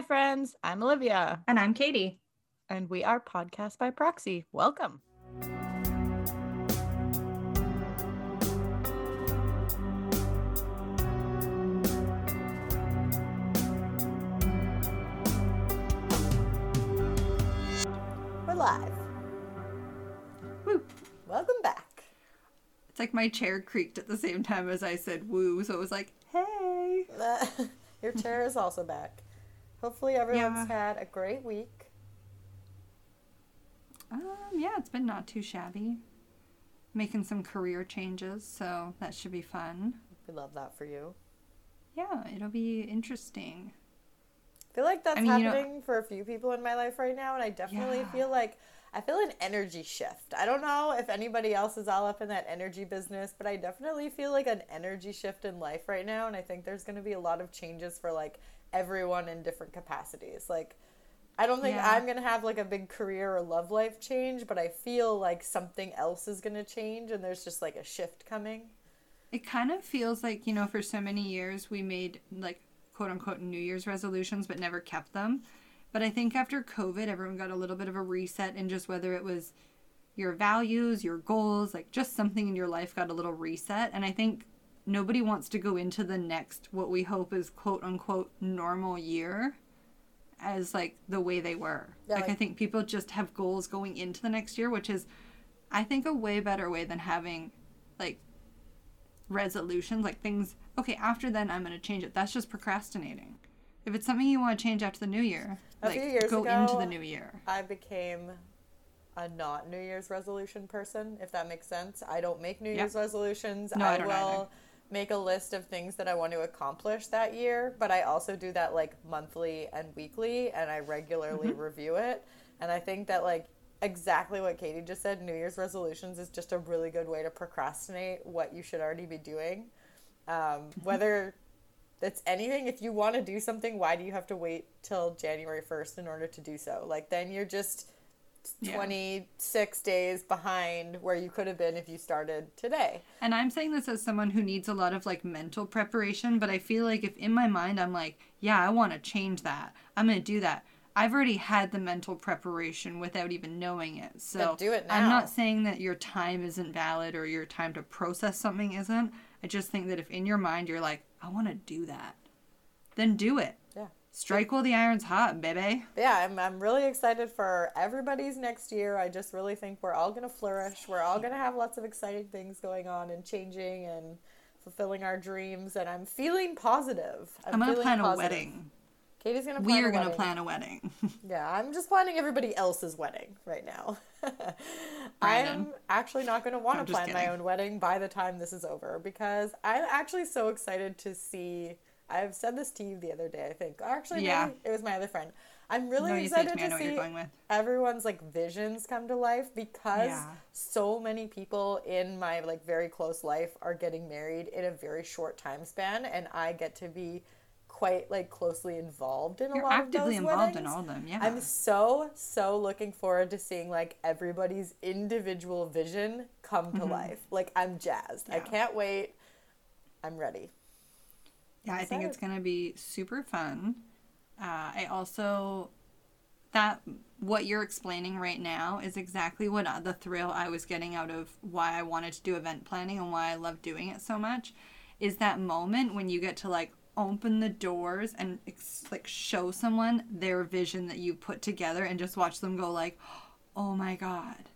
Hi, friends. I'm Olivia. And I'm Katie. And we are Podcast by Proxy. Welcome. We're live. Woo. Welcome back. It's like my chair creaked at the same time as I said woo, so it was like, hey. Your chair is also back. Hopefully, everyone's Yeah. had a great week. Um, yeah, it's been not too shabby. Making some career changes, so that should be fun. We love that for you. Yeah, it'll be interesting. I feel like that's I mean, you know- happening for a few people in my life right now, and I definitely Yeah. feel like I feel an energy shift. I don't know if anybody else is all up in that energy business, but I definitely feel like an energy shift in life right now, and I think there's going to be a lot of changes for like everyone in different capacities. Like I don't think Yeah. I'm to have like a big career or love life change, but I feel like something else is to change and there's just like a shift coming. It kind of feels like, you know, for so many years we made like quote unquote New Year's resolutions but never kept them. But I think after COVID, everyone got a little bit of a reset in just whether it was your values, your goals, like just something in your life got a little reset. And I think nobody wants to go into the next, what we hope is quote unquote normal year as like the way they were. Yeah, like, I think people just have goals going into the next year, which is, I think, a way better way than having like resolutions, like things. Okay, after then I'm going to change it. That's just procrastinating. If it's something you want to change after the new year, A like few years go ago, into the new year. I became a not New Year's resolution person, if that makes sense. I don't make New Yeah. Year's resolutions. No, I, I don't will either. Make a list of things that I want to accomplish that year, but I also do that like monthly and weekly, and I regularly Mm-hmm. review it. And I think that like exactly what Katie just said, New Year's resolutions is just a really good way to procrastinate what you should already be doing. Um, Mm-hmm. whether that's anything, if you want to do something, why do you have to wait till January 1st in order to do so? Like, then you're just Yeah. 26 days behind where you could have been if you started today. And I'm saying this as someone who needs a lot of like mental preparation, but I feel like if in my mind I'm like, yeah, I want to change that, I'm going to do that. I've already had the mental preparation without even knowing it. So do it now. I'm not saying that your time isn't valid or your time to process something isn't. I just think that if in your mind you're like, I want to do that, then do it. Strike while the iron's hot, baby. Yeah, I'm, I'm really excited for everybody's next year. I just really think we're all going to flourish. We're all going to have lots of exciting things going on and changing and fulfilling our dreams. And I'm feeling positive. I'm, I'm, going to plan a wedding. Katie's going to Plan We're going to plan a wedding. Yeah, I'm just planning everybody else's wedding right now. I'm actually not going to want to plan my own wedding by the time this is over because I'm actually so excited to see. I've said this to you the other day, I think. Actually, Yeah. maybe it was my other friend. I'm really no, excited to to know what you're see everyone's like visions come to life because Yeah. so many people in my like very close life are getting married in a very short time span and I get to be quite like closely involved in a You're lot of those actively involved in all of them. Yeah. I'm so so looking forward to seeing like everybody's individual vision come to life. Like I'm jazzed. I Mm-hmm. Can't wait. I'm ready. Yeah, I think it's going to be super fun. Uh, I also that what you're explaining right now is exactly what uh, the thrill I was getting out of why I wanted to do event planning and why I love doing it so much is that moment when you get to like open the doors and ex- like show someone their vision that you put together and just watch them go like, "Oh my god."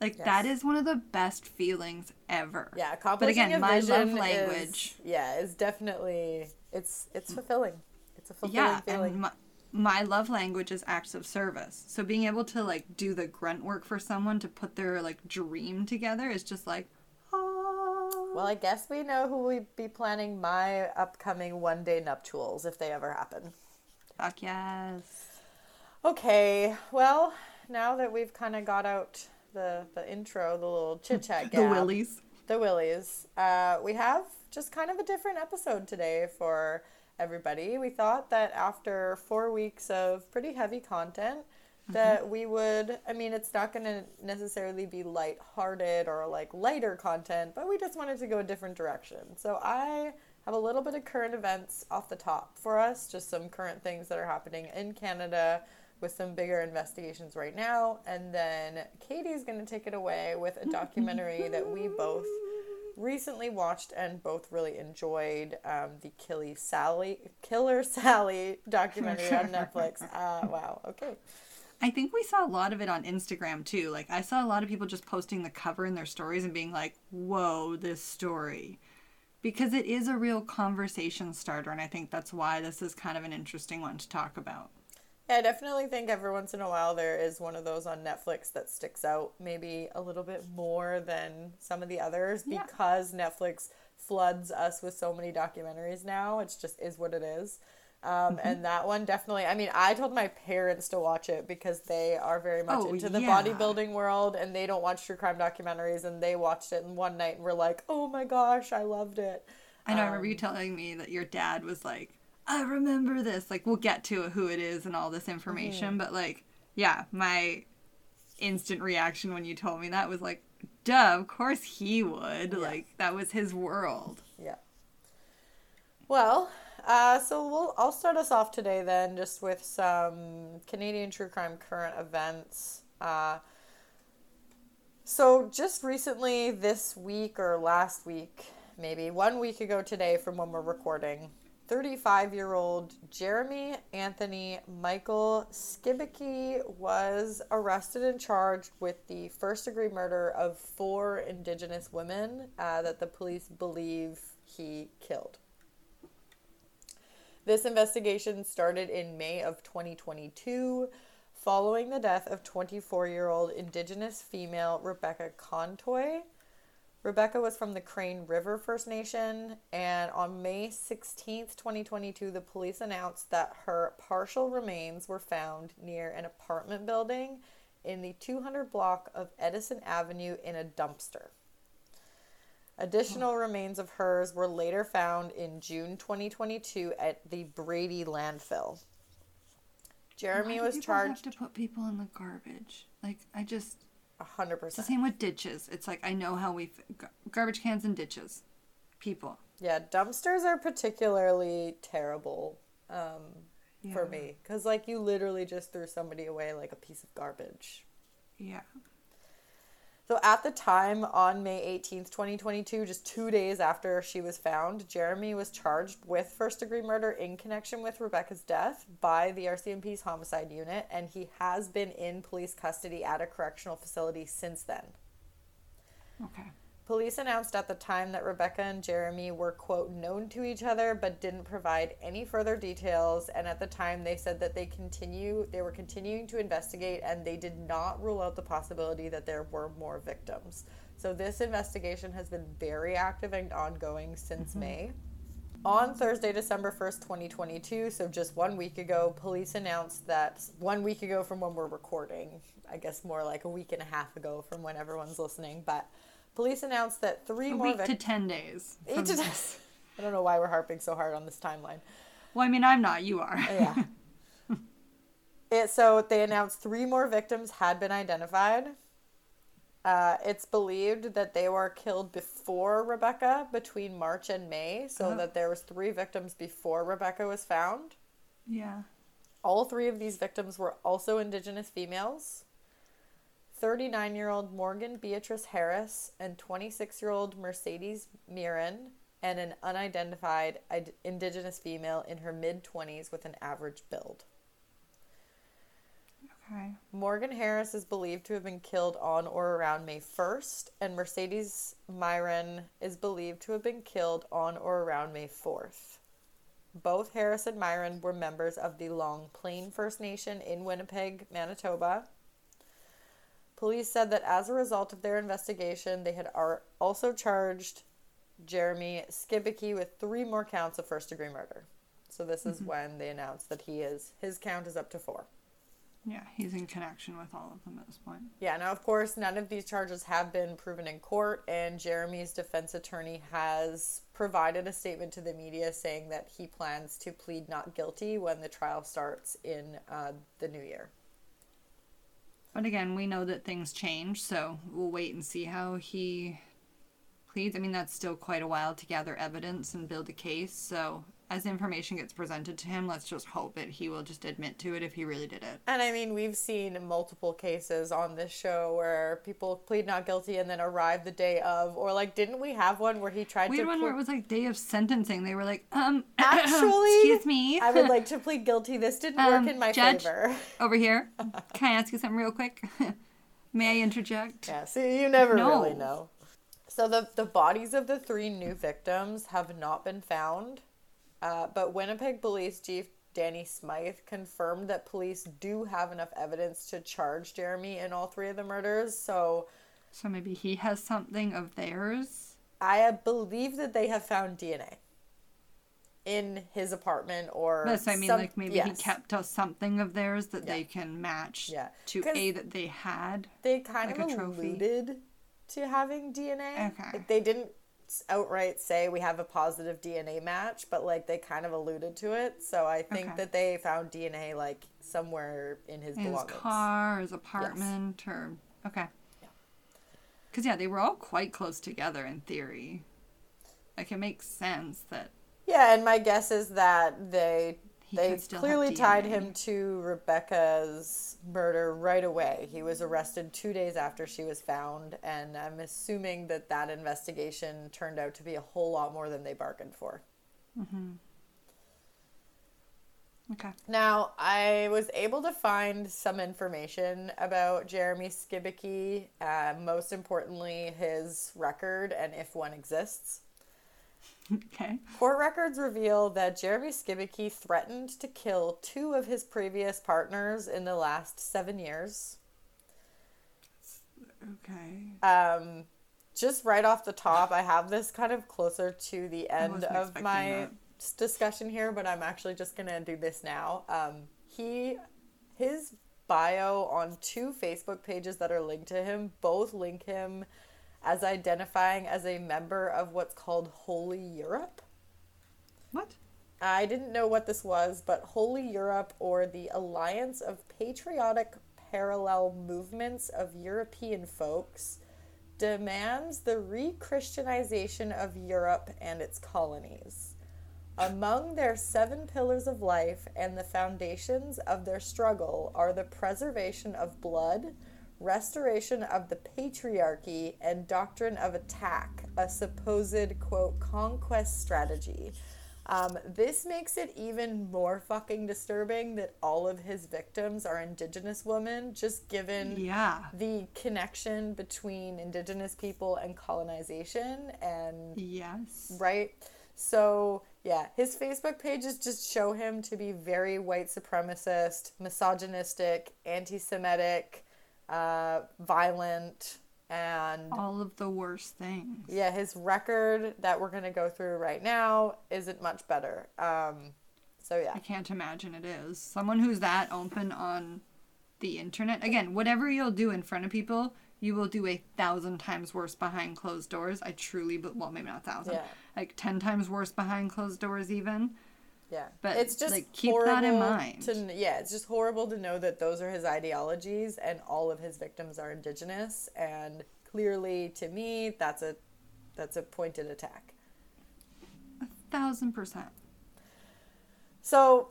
Like that Yes. is one of the best feelings ever. Yeah, But again, my love language Is, yeah, is definitely it's it's fulfilling. It's a fulfilling yeah feeling. and my, my love language is acts of service so being able to like do the grunt work for someone to put their like dream together is just like oh well, I guess we know who will be planning my upcoming one day nuptials if they ever happen. fuck yes Okay, well, now that we've kind of got out the the intro, the little chit chat, the willies the willies, uh, we have just kind of a different episode today for everybody. We thought that after four weeks of pretty heavy content, that we would. I mean, it's not going to necessarily be light-hearted or like lighter content, but we just wanted to go a different direction. So I have a little bit of current events off the top for us, just some current things that are happening in Canada with some bigger investigations right now. And then Katie's going to take it away with a documentary that we both recently watched and both really enjoyed um, the Killy Sally, Killer Sally documentary on Netflix. Uh, wow, okay. I think we saw a lot of it on Instagram too. Like I saw a lot of people just posting the cover in their stories and being like, "Whoa, this story." Because it is a real conversation starter and I think that's why this is kind of an interesting one to talk about. Yeah, I definitely think every once in a while there is one of those on Netflix that sticks out maybe a little bit more than some of the others Yeah. because Netflix floods us with so many documentaries now. It's just is what it is. Um, Mm-hmm. And that one definitely, I mean, I told my parents to watch it because they are very much Oh, into the yeah. bodybuilding world and they don't watch true crime documentaries. And they watched it in one night and were like, oh my gosh, I loved it. I know I remember you telling me that your dad was like, I remember this. Like, we'll get to who it is and all this information, but like, yeah, my instant reaction when you told me that was like, duh, of course he would. Like, that was his world. Yeah. Well, uh, so we'll I'll start us off today then, just with some Canadian true crime current events. Uh, so just recently, this week or last week, maybe one week ago today, from when we're recording, 35-year-old Jeremy Anthony Michael Skibicki was arrested and charged with the first-degree murder of four Indigenous women uh, that the police believe he killed. This investigation started in May of 2022 following the death of 24 year old Indigenous female Rebecca Contois. Rebecca was from the Crane River First Nation, and on May 16th, 2022, the police announced that her partial remains were found near an apartment building in the 200 block of Edison Avenue in a dumpster. Additional remains of hers were later found in June 2022 at the Brady landfill. Jeremy Why do was people charged have to put people in the garbage. Like, I just. Hundred percent. same with ditches. It's like, I know how we. Gar- garbage cans and ditches. People. Yeah, dumpsters are particularly terrible um, for me because like you literally just threw somebody away like a piece of garbage. Yeah. So at the time, on May 18th, 2022, just two days after she was found, Jeremy was charged with first degree murder in connection with Rebecca's death by the RCMP's homicide unit, and he has been in police custody at a correctional facility since then. Okay. Police announced at the time that Rebecca and Jeremy were, quote, known to each other but didn't provide any further details. And at the time, they said that they continue, they were continuing to investigate and they did not rule out the possibility that there were more victims. So this investigation has been very active and ongoing since mm-hmm. May. On Thursday, December 1st, 2022, so just one week ago, police announced that one week ago from when we're recording, I guess more like a week and a half ago from when everyone's listening, but police announced that three A more week to 10 days. Eight to ten. I don't know why we're harping so hard on this timeline. Well, I mean, I'm not. You are. Yeah. it, so they announced three more victims had been identified. Uh, it's believed that they were killed before Rebecca between March and May, so Oh. that there was three victims before Rebecca was found. yeah. All three of these victims were also Indigenous females. 39 year old Morgan Beatrice Harris and 26 year old Marcedes Myran, and an unidentified id- Indigenous female in her mid 20s with an average build. Okay. Morgan Harris is believed to have been killed on or around May 1st, and Marcedes Myran is believed to have been killed on or around May 4th. Both Harris and Myran were members of the Long Plain First Nation in Winnipeg, Manitoba. Police said that as a result of their investigation, they had also charged Jeremy Skibicki with three more counts of first degree murder. So this is when they announced that he is his count is up to four. Yeah, he's in connection with all of them at this point. Yeah, now of course none of these charges have been proven in court, and Jeremy's defense attorney has provided a statement to the media saying that he plans to plead not guilty when the trial starts in uh, the new year. But again, we know that things change, so we'll wait and see how he pleads, I mean, that's still quite a while to gather evidence and build a case. So, as information gets presented to him, let's just hope that he will just admit to it if he really did it. And I mean, we've seen multiple cases on this show where people plead not guilty and then arrive the day of, or like, didn't we have one where he tried We to? had one pl- where it was like day of sentencing. They were like, um, Actually, excuse me, I would like to plead guilty. This didn't work Um, in my Judge? favor. over here. Can I ask you something real quick? May I interject? Yeah, see, you never No. really know. So the the bodies of the three new victims have not been found, uh, but Winnipeg Police Chief Danny Smyth confirmed that police do have enough evidence to charge Jeremy in all three of the murders. So So maybe he has something of theirs. I believe that they have found DNA in his apartment or. That's I mean. some- like maybe yes. he kept us something of theirs that Yeah. they can match Yeah. to a that they had. They kind like of alluded to having DNA. Okay. Like, they didn't outright say we have a positive DNA match, but like they kind of alluded to it. So I think Okay. that they found DNA like somewhere in his in his car, his apartment, or okay. Because yeah, they were all quite close together in theory. Like it makes sense that Yeah, and my guess is that they He they could still have clearly tied him to Rebecca's murder right away. He was arrested two days after she was found, and I'm assuming that that investigation turned out to be a whole lot more than they bargained for. okay. Now, I was able to find some information about Jeremy Skibicki, uh, most importantly, his record and if one exists. Okay. Court records reveal that Jeremy Skibicki threatened to kill two of his previous partners in the last seven years. Okay. Um, just right off the top, I have this kind of closer to the end of my that. discussion here, but I'm actually just gonna do this now. Um, he, his bio on two Facebook pages that are linked to him both link him as identifying as a member of what's called Holy Europe. What? I didn't know what this was, but Holy Europe or the Alliance of Patriotic Parallel Movements of European Folks demands the re Christianization of Europe and its colonies. Among their seven pillars of life and the foundations of their struggle are the preservation of blood, restoration of the patriarchy, and doctrine of attack, a supposed, quote, conquest strategy. Um, this makes it even more fucking disturbing that all of his victims are indigenous women, just given Yeah. the connection between indigenous people and colonization and Yes. right so yeah his facebook pages just show him to be very white supremacist misogynistic anti-semitic uh, violent and All of the worst things. yeah his record that we're going to go through right now isn't much better um, so yeah I can't imagine it is. Someone who's that open on the internet. Again, whatever you'll do in front of people, you will do a thousand times worse behind closed doors. I truly, but well, maybe not a thousand. Yeah. Like ten times worse behind closed doors, even. Yeah, But, it's just like, keep that in mind. To, yeah, it's just horrible to know that those are his ideologies, and all of his victims are indigenous. And clearly, to me, that's a that's a pointed attack. A Thousand percent. So,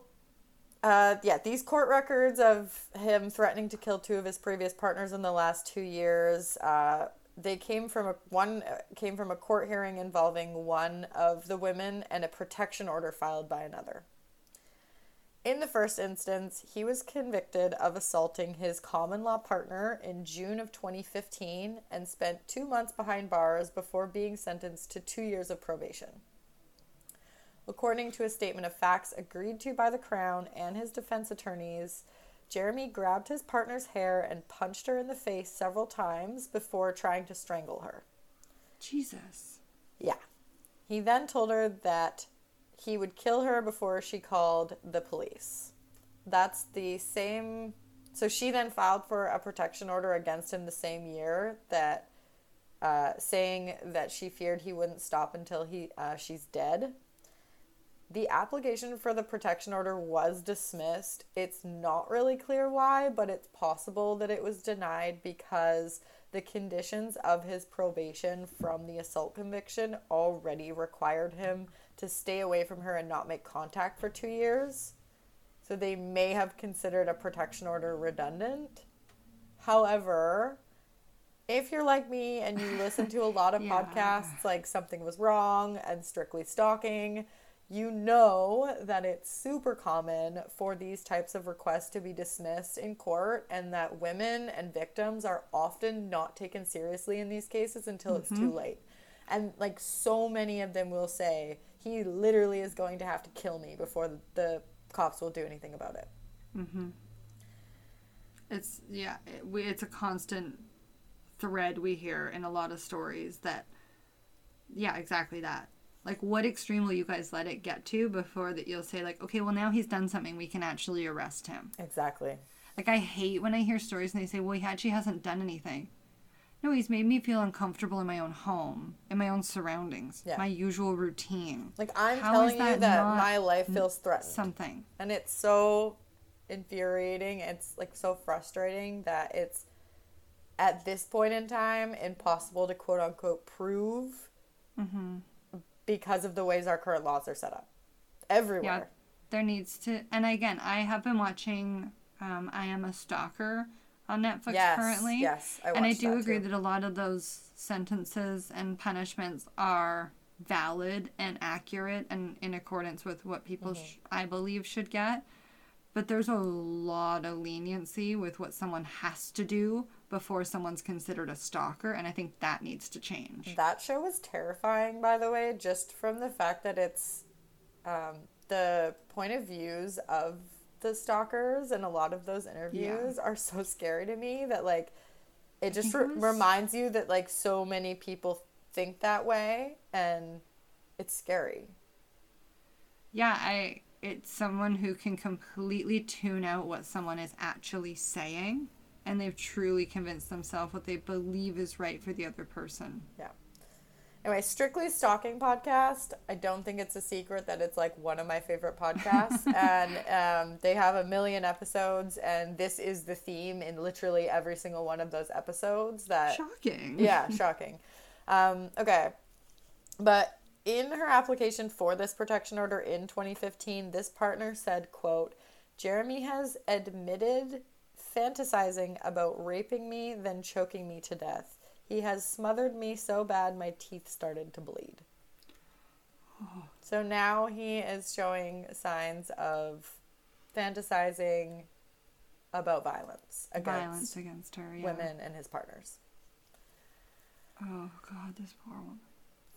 uh, yeah, these court records of him threatening to kill two of his previous partners in the last two years, uh, they came from a one uh, came from a court hearing involving one of the women and a protection order filed by another. In the first instance, he was convicted of assaulting his common law partner in June of 2015 and spent two months behind bars before being sentenced to two years of probation. According to a statement of facts agreed to by the Crown and his defense attorneys, Jeremy grabbed his partner's hair and punched her in the face several times before trying to strangle her. Jesus. Yeah. He then told her that he would kill her before she called the police. That's the same. So she then filed for a protection order against him the same year that uh, saying that she feared he wouldn't stop until he uh, she's dead. The application for the protection order was dismissed. It's not really clear why, but it's possible that it was denied because the conditions of his probation from the assault conviction already required him to stay away from her and not make contact for two years. So they may have considered a protection order redundant. However, if you're like me and you listen to a lot of Yeah. podcasts like Something Was Wrong and Strictly Stalking, you know that it's super common for these types of requests to be dismissed in court and that women and victims are often not taken seriously in these cases until it's too mm-hmm. late. And like so many of them will say, he literally is going to have to kill me before the, cops will do anything about it. Mm-hmm. It's yeah, it, we, it's a constant thread we hear in a lot of stories that yeah, exactly that. Like what extreme will you guys let it get to before that you'll say like, okay, well now he's done something, we can actually arrest him. Exactly. Like I hate when I hear stories and they say, "Well, he actually hasn't done anything." No, he's made me feel uncomfortable in my own home, in my own surroundings, Yeah. my usual routine. Like I'm How telling is you that that my life feels threatened. Something. and it's so infuriating it's like so frustrating that it's at this point in time impossible to quote unquote prove Mm-hmm. Because of the ways our current laws are set up everywhere Yeah, there needs to. And again, I have been watching. Um, I am a stalker on Netflix yes currently. yes I and I do agree too. that a lot of those sentences and punishments are valid and accurate and in accordance with what people Mm-hmm. sh- I believe should get. But there's a lot of leniency with what someone has to do before someone's considered a stalker, and I think that needs to change. that show was terrifying by the way just from the fact that it's um, the point of views of the stalkers and a lot of those interviews are so scary to me that like it just re- reminds you that like so many people think that way and it's scary. Yeah, I it's someone who can completely tune out what someone is actually saying and they've truly convinced themselves what they believe is right for the other person. yeah anyway strictly stalking podcast i don't think it's a secret that it's like one of my favorite podcasts and um, they have a million episodes and this is the theme in literally every single one of those episodes that Shocking. yeah, shocking. Um, okay. But in her application for this protection order in 2015, this partner said, quote, Jeremy has admitted fantasizing about raping me, then choking me to death. He has smothered me so bad my teeth started to bleed. So now he is showing signs of fantasizing about violence against Violence against her. Yeah. women and his partners. Oh god, this poor woman.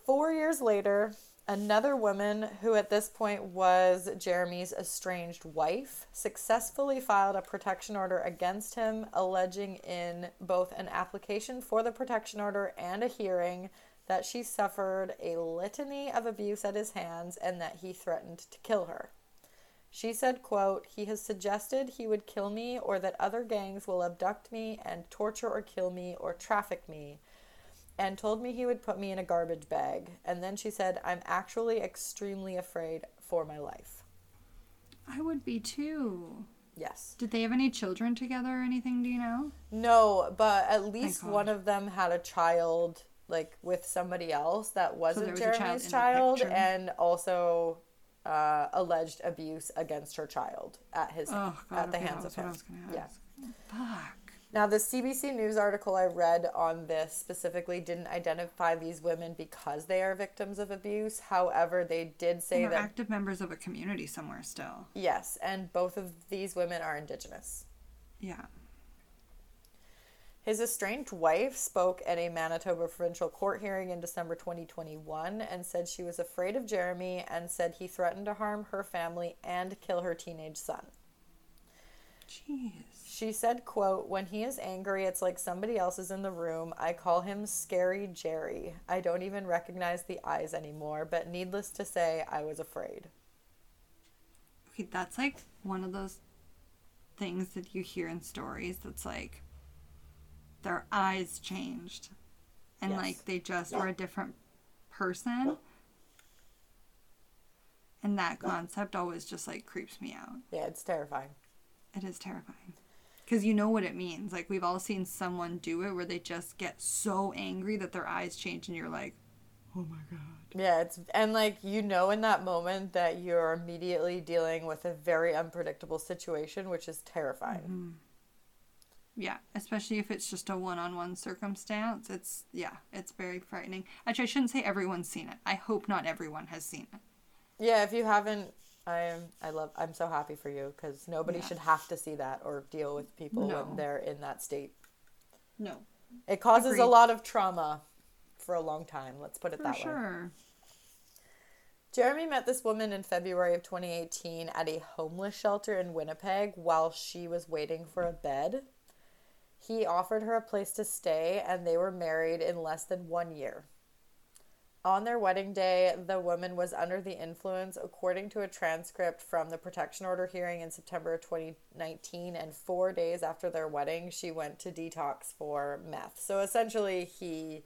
Four years later, another woman who at this point was Jeremy's estranged wife successfully filed a protection order against him, alleging in both an application for the protection order and a hearing that she suffered a litany of abuse at his hands and that he threatened to kill her. She said, quote, He has suggested he would kill me or that other gangs will abduct me and torture or kill me or traffic me and told me he would put me in a garbage bag. And then she said, I'm actually extremely afraid for my life. I would be too. Yes. Did they have any children together or anything, do you know? No, but at least one of them had a child like with somebody else that wasn't there was a child Jeremy's child, and also uh, alleged abuse against her child at his Oh god, at the okay, hands of him. I was gonna Yeah. Fuck. Now, the CBC News article I read on this specifically didn't identify these women because they are victims of abuse. However, they did say They're that active members of a community somewhere still. yes, and both of these women are indigenous. Yeah. His estranged wife spoke at a Manitoba provincial court hearing in December 2021 and said she was afraid of Jeremy and said he threatened to harm her family and kill her teenage son. Jeez. She said, quote, when he is angry, it's like somebody else is in the room. I call him Scary Jerry. I don't even recognize the eyes anymore, but needless to say, I was afraid. Okay, that's like one of those things that you hear in stories that's like their eyes changed and Yes. like they just were a different person. And that concept always just like creeps me out. Yeah, it's terrifying. It is terrifying. because you know what it means. Like we've all seen someone do it where they just get so angry that their eyes change, and you're like, oh my god. Yeah, it's and like you know in that moment that you're immediately dealing with a very unpredictable situation, which is terrifying. Mm-hmm. Yeah, especially if it's just a one-on-one circumstance. It's yeah, it's very frightening. Actually, I shouldn't say everyone's seen it. I hope not everyone has seen it. Yeah, if you haven't, I'm I love I'm so happy for you because nobody Yeah. should have to see that or deal with people No. when they're in that state. No, It causes a lot of trauma for a long time. Let's put it for that way. sure. Jeremy met this woman in February of 2018 at a homeless shelter in Winnipeg while she was waiting for a bed. He offered her a place to stay, and they were married in less than one year. On their wedding day, the woman was under the influence, according to a transcript from the protection order hearing in September 2019. And four days after their wedding, she went to detox for meth. So essentially, he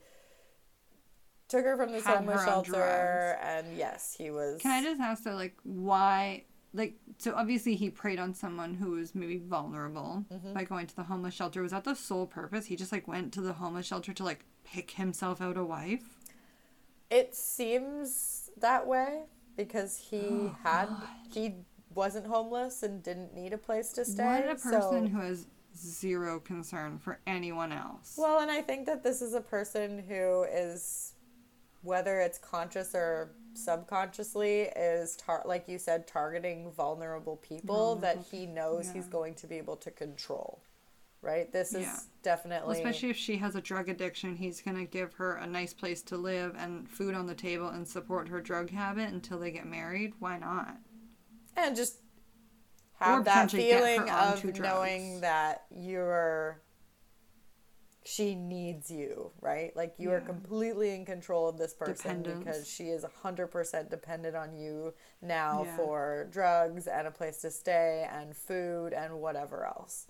took her from this Had homeless shelter, and yes, he was. Can I just ask though, like, why? Like, so obviously he preyed on someone who was maybe vulnerable Mm-hmm. by going to the homeless shelter. Was that the sole purpose? He just like went to the homeless shelter to like pick himself out a wife. It seems that way because he Oh, had he wasn't homeless and didn't need a place to stay. What a person so- who has zero concern for anyone else. Well, and I think that this is a person who is, whether it's conscious or subconsciously, is tar- like you said, targeting vulnerable people that he knows he's going to be able to control. Right. This is Yeah. definitely Especially if she has a drug addiction, he's gonna give her a nice place to live and food on the table and support her drug habit until they get married. Why not? and just Or have that get her feeling of knowing that you're she needs you right like you are completely in control of this person Dependence. because she is 100% dependent on you now Yeah. for drugs and a place to stay and food and whatever else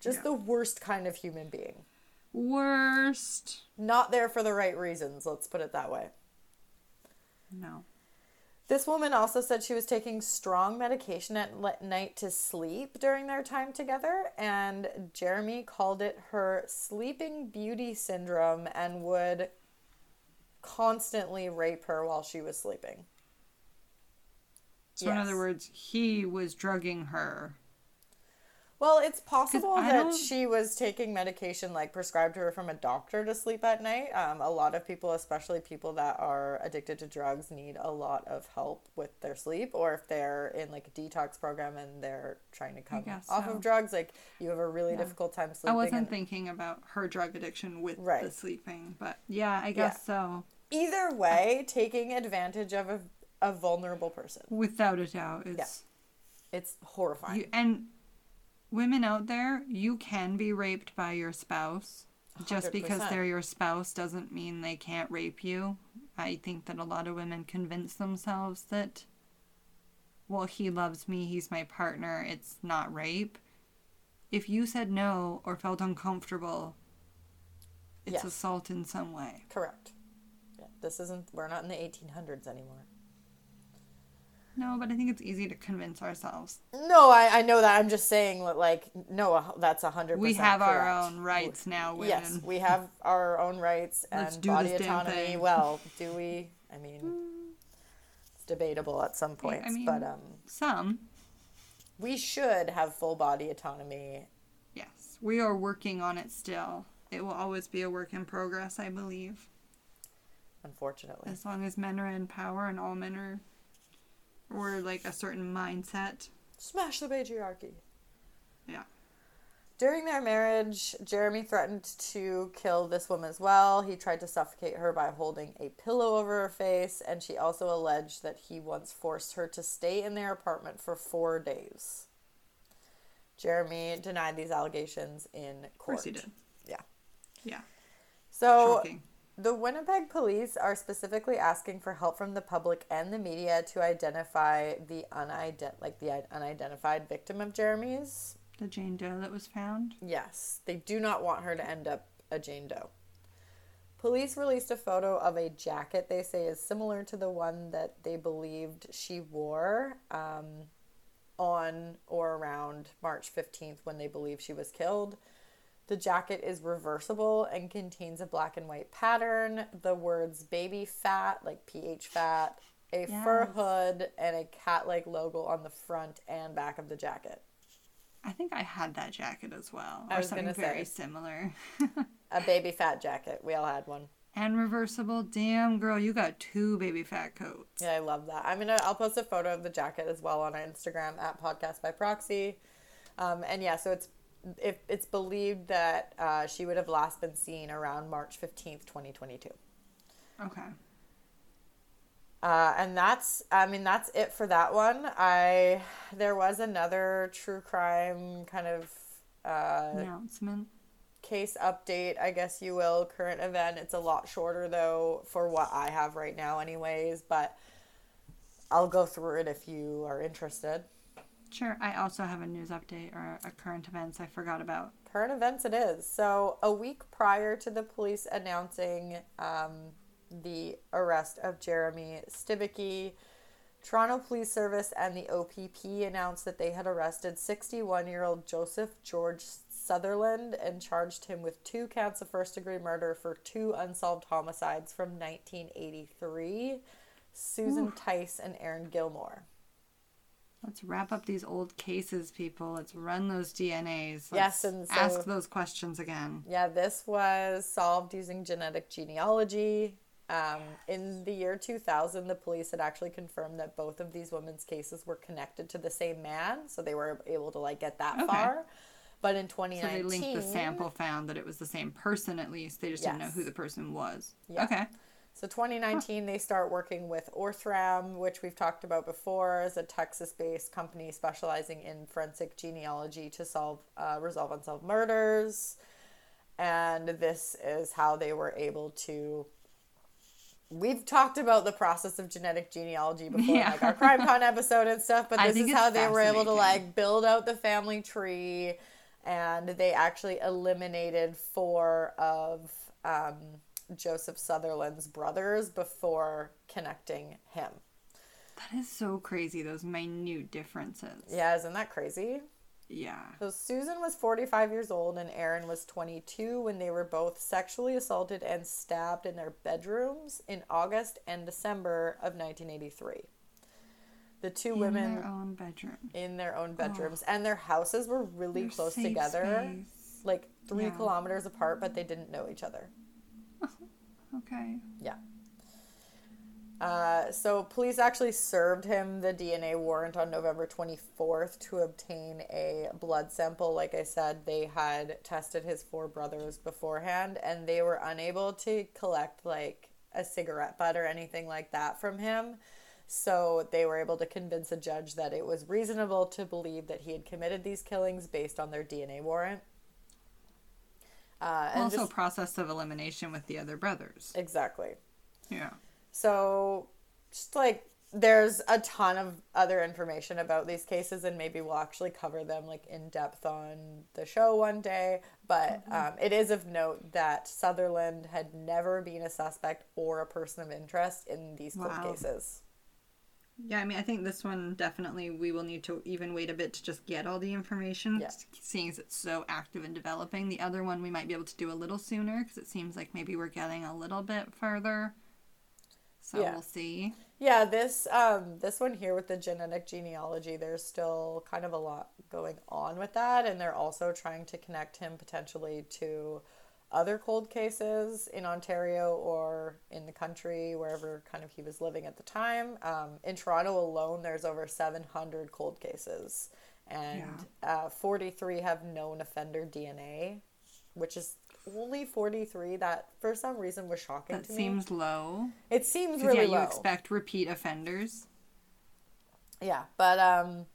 just Yeah. the worst kind of human being Worst. not there for the right reasons let's put it that way No. This woman also said she was taking strong medication at night to sleep during their time together, and Jeremy called it her sleeping beauty syndrome and would constantly rape her while she was sleeping. So in other words, he was drugging her. Well, it's possible that she was taking medication like prescribed to her from a doctor to sleep at night. Um, a lot of people, especially people that are addicted to drugs, need a lot of help with their sleep, or if they're in like a detox program and they're trying to come off so. of drugs, like you have a really Yeah. difficult time sleeping. I wasn't and thinking about her drug addiction with the sleeping, but yeah, I guess so. either way, taking advantage of a, a vulnerable person, Without a doubt, it's it's horrifying. you and women out there, you can be raped by your spouse. Just because they're your spouse doesn't mean they can't rape you. I think that a lot of women convince themselves that well, he loves me, he's my partner, it's not rape. If you said no or felt uncomfortable, it's Yes. assault in some way. Correct. Yeah, this isn't. We're not in the 1800s anymore. No, but I think it's easy to convince ourselves. No, I, I know that. I'm just saying that, like, no, that's a hundred. We have our own rights now, women. Yes, we have our own rights and do body autonomy. Well, do we? I mean, it's debatable at some points, mean- but um, Some, we should have full body autonomy. yes. We are working on it still. It will always be a work in progress, I believe. Unfortunately, As long as men are in power and all men are or like a certain mindset. smash the patriarchy. Yeah. During their marriage, Jeremy threatened to kill this woman as well. He tried to suffocate her by holding a pillow over her face, and she also alleged that he once forced her to stay in their apartment for four days. Jeremy denied these allegations in Of court. course he did. Yeah. Yeah. So Shocking. The Winnipeg police are specifically asking for help from the public and the media to identify the unident like the unidentified victim of Jeremy's The Jane Doe that was found. Yes, they do not want her to end up a Jane Doe. Police released a photo of a jacket they say is similar to the one that they believed she wore. Um, on or around March 15th when they believe she was killed. The jacket is reversible and contains a black and white pattern. The words Baby Phat, like PH fat, a fur hood, and a cat like logo on the front and back of the jacket. I think I had that jacket as well, I or was something very say. similar. A Baby Phat jacket. We all had one. and reversible. Damn, girl, you got two Baby Phat coats. Yeah, I love that. I'm gonna. I'll post a photo of the jacket as well on our Instagram at Podcast by Proxy. Um, and yeah, so it's if it's believed that uh, she would have last been seen around March fifteenth, twenty twenty two. Okay. Uh, and that's, I mean, that's it for that one. I there was another true crime kind of uh, Announcement. case update, I guess you will, current event. It's a lot shorter though for what I have right now, anyways. But I'll go through it if you are interested. Sure. I also have a news update or a current events I forgot about. Current events it is. So, a week prior to the police announcing um, the arrest of Jeremy Skibicki, Toronto Police Service and the OPP announced that they had arrested 61 year old Joseph George Sutherland and charged him with two counts of first degree murder for two unsolved homicides from 1983 Susan Tice and Erin Gilmour. Let's wrap up these old cases, people. Let's run those DNAs. Let's Yes, and so- ask those questions again. Yeah, this was solved using genetic genealogy. Um, in the year 2000, the police had actually confirmed that both of these women's cases were connected to the same man, so they were able to like get that Okay. far. But in 2019, So 2019, they linked the sample, found that it was the same person at least. They just didn't know who the person was. Yeah. Okay. So 2019, they start working with Othram, which we've talked about before, as a Texas-based company specializing in forensic genealogy to solve uh, resolve unsolved murders. And this is how they were able to. We've talked about the process of genetic genealogy before, Yeah. like our CrimeCon episode and stuff. But this is how they were able to like build out the family tree, and they actually eliminated four of um, Joseph Sutherland's brothers before connecting him. That is so crazy, those minute differences. Yeah, isn't that crazy? Yeah. So Susan was 45 years old and Erin was 22 when they were both sexually assaulted and stabbed in their bedrooms in August and December of 1983. The two In women their own bedroom. in their own bedrooms and their houses were really Their close together, space. like 3 Yeah. kilometers apart, but they didn't know each other. Okay. Yeah. Uh, so police actually served him the DNA warrant on November 24th to obtain a blood sample. Like I said, they had tested his four brothers beforehand and they were unable to collect like a cigarette butt or anything like that from him. So they were able to convince a judge that it was reasonable to believe that he had committed these killings based on their DNA warrant. Uh, and Also, just- process of elimination with the other brothers. exactly. Yeah. So, just like there's a ton of other information about these cases, and maybe we'll actually cover them like in depth on the show one day. But um, it is of note that Sutherland had never been a suspect or a person of interest in these cold Wow. cases. Yeah, I mean, I think this one definitely we will need to even wait a bit to just get all the information, Yeah. seeing as it's so active and developing. The other one we might be able to do a little sooner because it seems like maybe we're getting a little bit further. So Yeah. we'll see. Yeah, this um this one here with the genetic genealogy, there's still kind of a lot going on with that, and they're also trying to connect him potentially to other cold cases in Ontario or in the country, wherever kind of he was living at the time. Um, in Toronto alone, there's over 700 cold cases, and uh, 43 have known offender DNA, which is only 43. That for some reason was shocking That to me. seems low. It seems really yeah, you low. expect repeat offenders. Yeah, but um,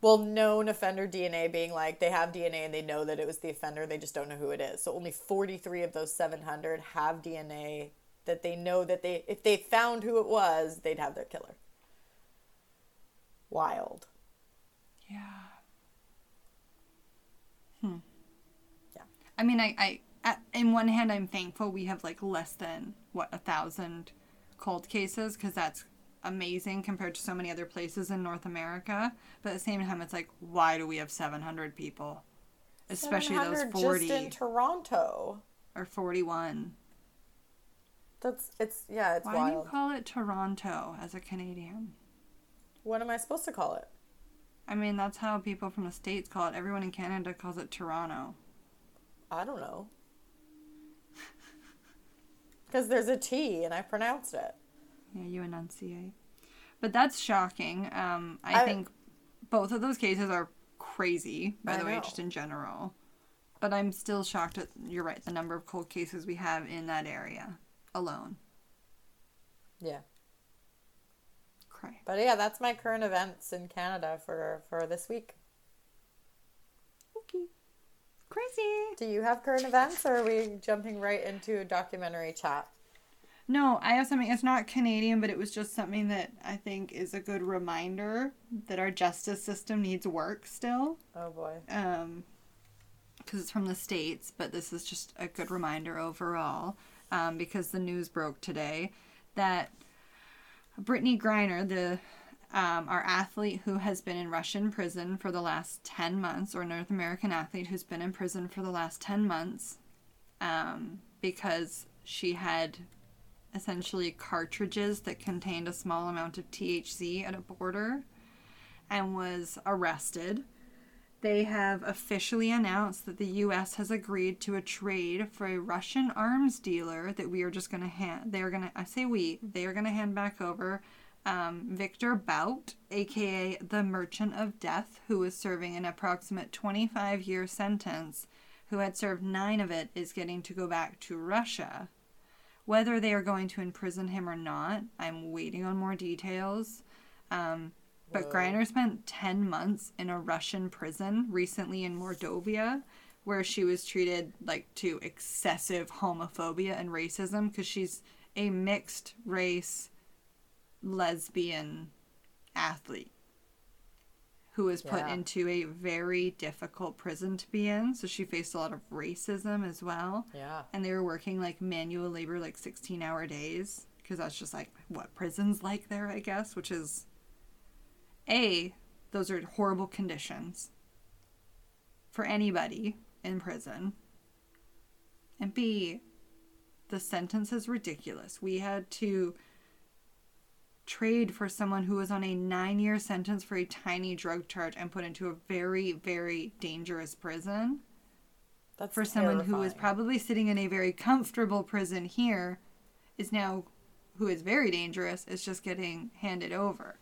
well, known offender DNA being like they have DNA and they know that it was the offender, they just don't know who it is. So only forty three of those seven hundred have DNA that they know that they if they found who it was, they'd have their killer. Wild. Yeah. Hmm. Yeah. I mean, I, I, at, in one hand, I'm thankful we have like less than what a thousand cold cases because that's amazing compared to so many other places in North America. But at the same time, it's like, why do we have 700 people? Especially those 40 just in Toronto. or 41. That's it's yeah, it's Why do you call it Toronto as a Canadian? what am I supposed to call it? I mean, that's how people from the States call it. Everyone in Canada calls it Toronto. I don't know. Because there's a T and I pronounced it. Yeah, you enunciate. But that's shocking. Um, I, I- think both of those cases are crazy, by I the way, know. just in general. But I'm still shocked at, you're right, the number of cold cases we have in that area alone. Yeah. Cray. But yeah, that's my current events in Canada for for this week. Okay. Crazy. Do you have current events or are we jumping right into documentary chat? No, I have something. It's not Canadian, but it was just something that I think is a good reminder that our justice system needs work still. Oh boy. um, because it's from the states, but this is just a good reminder overall. Um, because the news broke today that Brittney Griner, the um, our athlete who has been in Russian prison for the last ten months, or North American athlete who's been in prison for the last ten months, um, because she had essentially cartridges that contained a small amount of THC at a border, and was arrested they have officially announced that the U.S. has agreed to a trade for a Russian arms dealer that we are just going to hand. They are going to, I say we, they are going to hand back over um, Victor Bout, aka the Merchant of Death, who was serving an approximate 25 year sentence, who had served nine of it, is getting to go back to Russia. Whether they are going to imprison him or not, I'm waiting on more details. Um, but Whoa. Griner spent 10 months in a Russian prison recently in Mordovia, where she was treated like to excessive homophobia and racism because she's a mixed race lesbian athlete who was put Yeah. into a very difficult prison to be in. So she faced a lot of racism as well Yeah. and they were working like manual labor like 16 hour days because that's just like what prisons like there i guess which is a those are horrible conditions for anybody in prison and b the sentence is ridiculous we had to trade for someone who was on a nine year sentence for a tiny drug charge and put into a very very dangerous prison That's for someone who is terrifying. probably sitting in a very comfortable prison here is now who is very dangerous is just getting handed over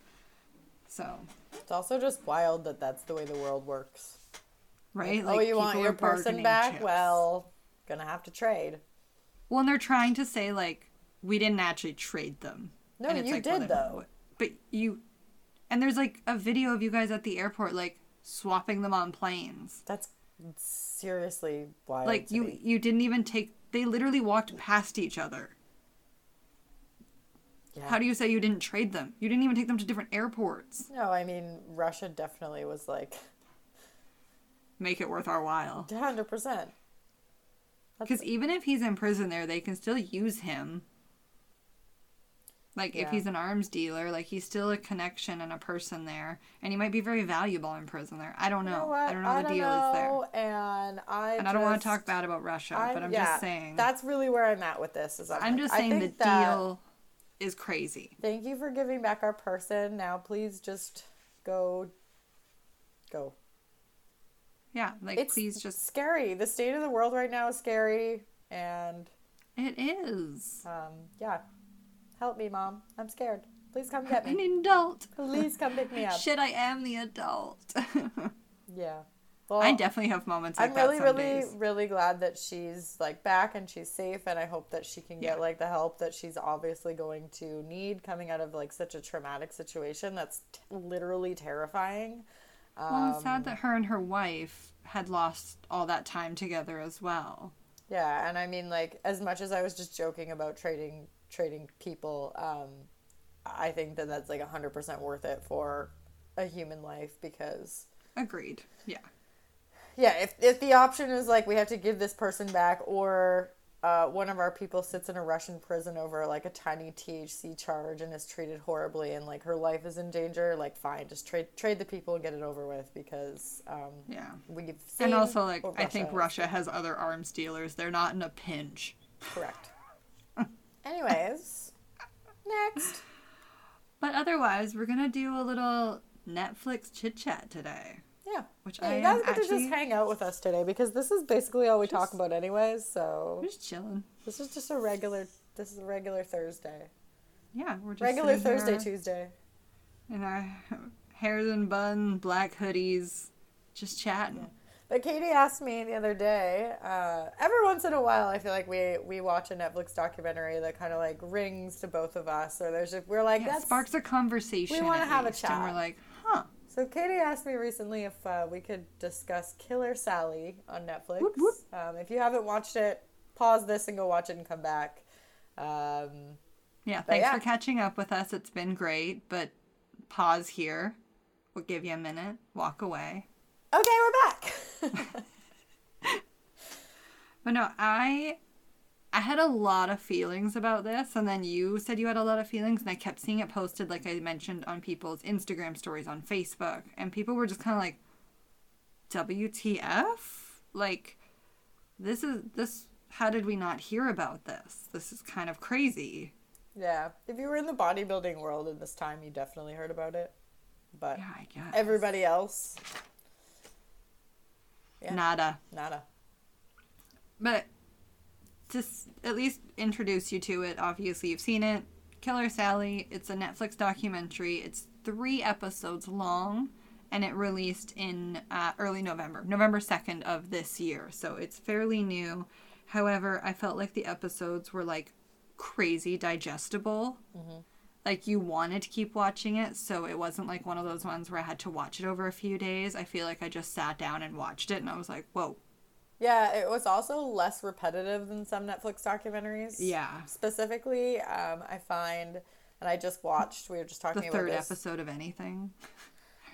so It's also just wild that that's the way the world works. right oh, you want your person back? chips. Well, gonna have to trade. well and they're trying to say like we didn't actually trade them No, you like, did well, though. but you and there's like a video of you guys at the airport like swapping them on planes That's seriously wild. like you me. you didn't even take they literally walked past each other Yeah. how do you say you didn't trade them you didn't even take them to different airports No, I mean Russia definitely was like make it worth our while hundred percent. Because even if he's in prison there, they can still use him. Like if he's an arms dealer, like he's still a connection and a person there, and he might be very valuable in prison there. I don't know. You know? I don't know the deal is there, And I and I don't want to talk bad about Russia, I'm- but I'm yeah, just saying. That's really where I'm at with this. Is I'm, I'm like, just I saying the that- deal is crazy. Thank you for giving back our person. Now please just go. Go. Yeah, like It's please just. scary. The state of the world right now is scary, and It is. um, yeah. Help me, mom. I'm scared. Please come get me. An adult. Please come pick me up. Shit, I am the adult. Yeah. Well, I definitely have moments like I'm that really, really, days. really glad that she's like back and she's safe, and I hope that she can get Yeah. like the help that she's obviously going to need coming out of like such a traumatic situation. That's t- literally terrifying. Well, it's Um, sad that her and her wife had lost all that time together as well. Yeah, and I mean, like, as much as I was just joking about trading trading people, um, I think that that's like hundred percent worth it for a human life because, Agreed. Yeah. yeah, if if the option is like we have to give this person back or uh, one of our people sits in a Russian prison over like a tiny THC charge and is treated horribly, and like her life is in danger. Like, fine, just trade trade the people and get it over with because um, Yeah. we've seen. And also, like, I think. Russia has other arms dealers. They're not in a pinch. Correct. Anyways, next. But otherwise, we're gonna do a little Netflix chit chat today, Yeah. which Yeah, I you guys am get to just hang out with us today because this is basically all we talk about anyways. So we're just chilling. this is just a regular. This is a regular Thursday. Yeah, we're just regular Thursday, here Tuesday. in our hairs and bun, black hoodies, just chatting. But Katie asked me the other day. Uh, every once in a while, I feel like we we watch a Netflix documentary that kind of like rings to both of us, or there's just, we're like Yeah, it that's. sparks a conversation. We wanna at have a least, and chat. we're like, huh? So Katie asked me recently if uh, we could discuss Killer Sally on Netflix. Whoop, whoop. Um, if you haven't watched it, pause this and go watch it and come back. Um, Yeah, thanks yeah. for catching up with us. It's been great, but pause here. We'll give you a minute. Walk away. okay, we're back. But no, I I had a lot of feelings about this, and then you said you had a lot of feelings, and I kept seeing it posted, like I mentioned, on people's Instagram stories on Facebook, and people were just kind of like, "WTF? Like, this is this? How did we not hear about this? This is kind of crazy." yeah, if you were in the bodybuilding world at this time, you definitely heard about it. But Yeah, everybody else, yeah. Nada. nada. But to s- at least introduce you to it, obviously you've seen it. Killer Sally, it's a Netflix documentary. It's three episodes long and it released in uh, early November, November 2nd of this year. So it's fairly new. However, I felt like the episodes were like crazy digestible. Like you wanted to keep watching it, so it wasn't like one of those ones where I had to watch it over a few days. I feel like I just sat down and watched it and I was like, whoa, Yeah, it was also less repetitive than some Netflix documentaries. yeah. Specifically, um, I find, and I just watched. We were just the talking third about this. episode of anything.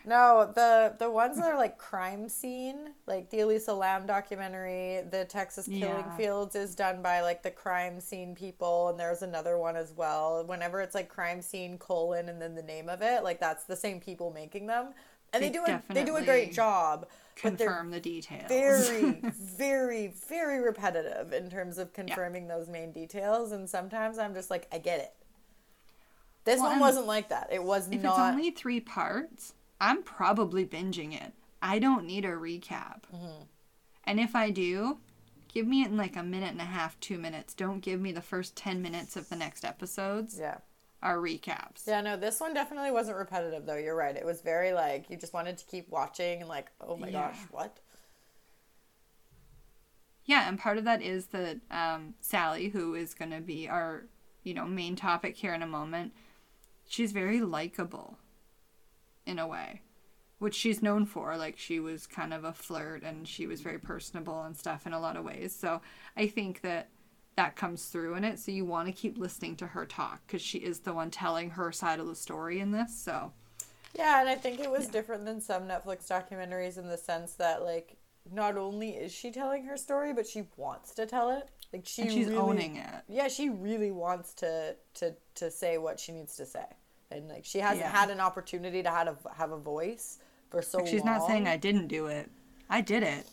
No, the the ones that are like crime scene, like the Elisa Lam documentary, the Texas Killing Yeah. Fields is done by like the crime scene people, and there's another one as well. Whenever it's like crime scene colon and then the name of it, like that's the same people making them, and they, They do a they do a great job. Confirm the details. very, very, very repetitive in terms of confirming those main details, and sometimes I'm just like, I get it. This Well, one wasn't like that. It was if not. it's only three parts, I'm probably binging it. I don't need a recap. Mm-hmm. And if I do, give me it in like a minute and a half, two minutes. Don't give me the first 10 minutes of the next episodes yeah. are recaps. Yeah, no, this one definitely wasn't repetitive though. You're right. It was very like you just wanted to keep watching and like, oh my Yeah. gosh, what? Yeah, and part of that is that um, Sally, who is going to be our, you know, main topic here in a moment, she's very likable, in a way, which she's known for. Like she was kind of a flirt, and she was very personable and stuff in a lot of ways. So I think that that comes through in it. So you want to keep listening to her talk because she is the one telling her side of the story in this. So Yeah, and I think it was different than some Netflix documentaries in the sense that like not only is she telling her story, but she wants to tell it. Like she and she's really, owning it. Yeah, she really wants to to to say what she needs to say, and like she hasn't Yeah. had an opportunity to have a have a voice for so Like, she's long. not saying I didn't do it. I did it.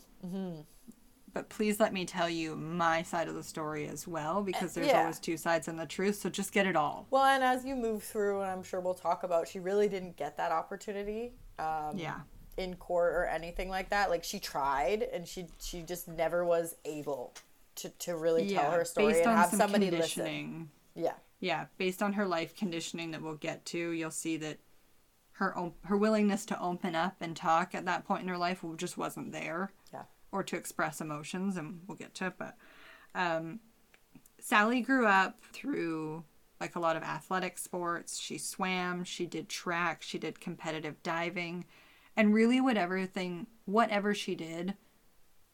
But please let me tell you my side of the story as well, because there's yeah. always two sides in the truth. So just get it all. Well, and as you move through, and I'm sure we'll talk about, she really didn't get that opportunity. Um, Yeah. in court or anything like that. Like she tried, and she she just never was able to to really tell her story and have some somebody listen. conditioning. Yeah, Yeah, based on her life conditioning that we'll get to, you'll see that her her willingness to open up and talk at that point in her life just wasn't there. Yeah. Or to express emotions, and we'll get to it. But um, Sally grew up through like a lot of athletic sports. She swam, she did track, she did competitive diving, and really whatever thing, whatever she did,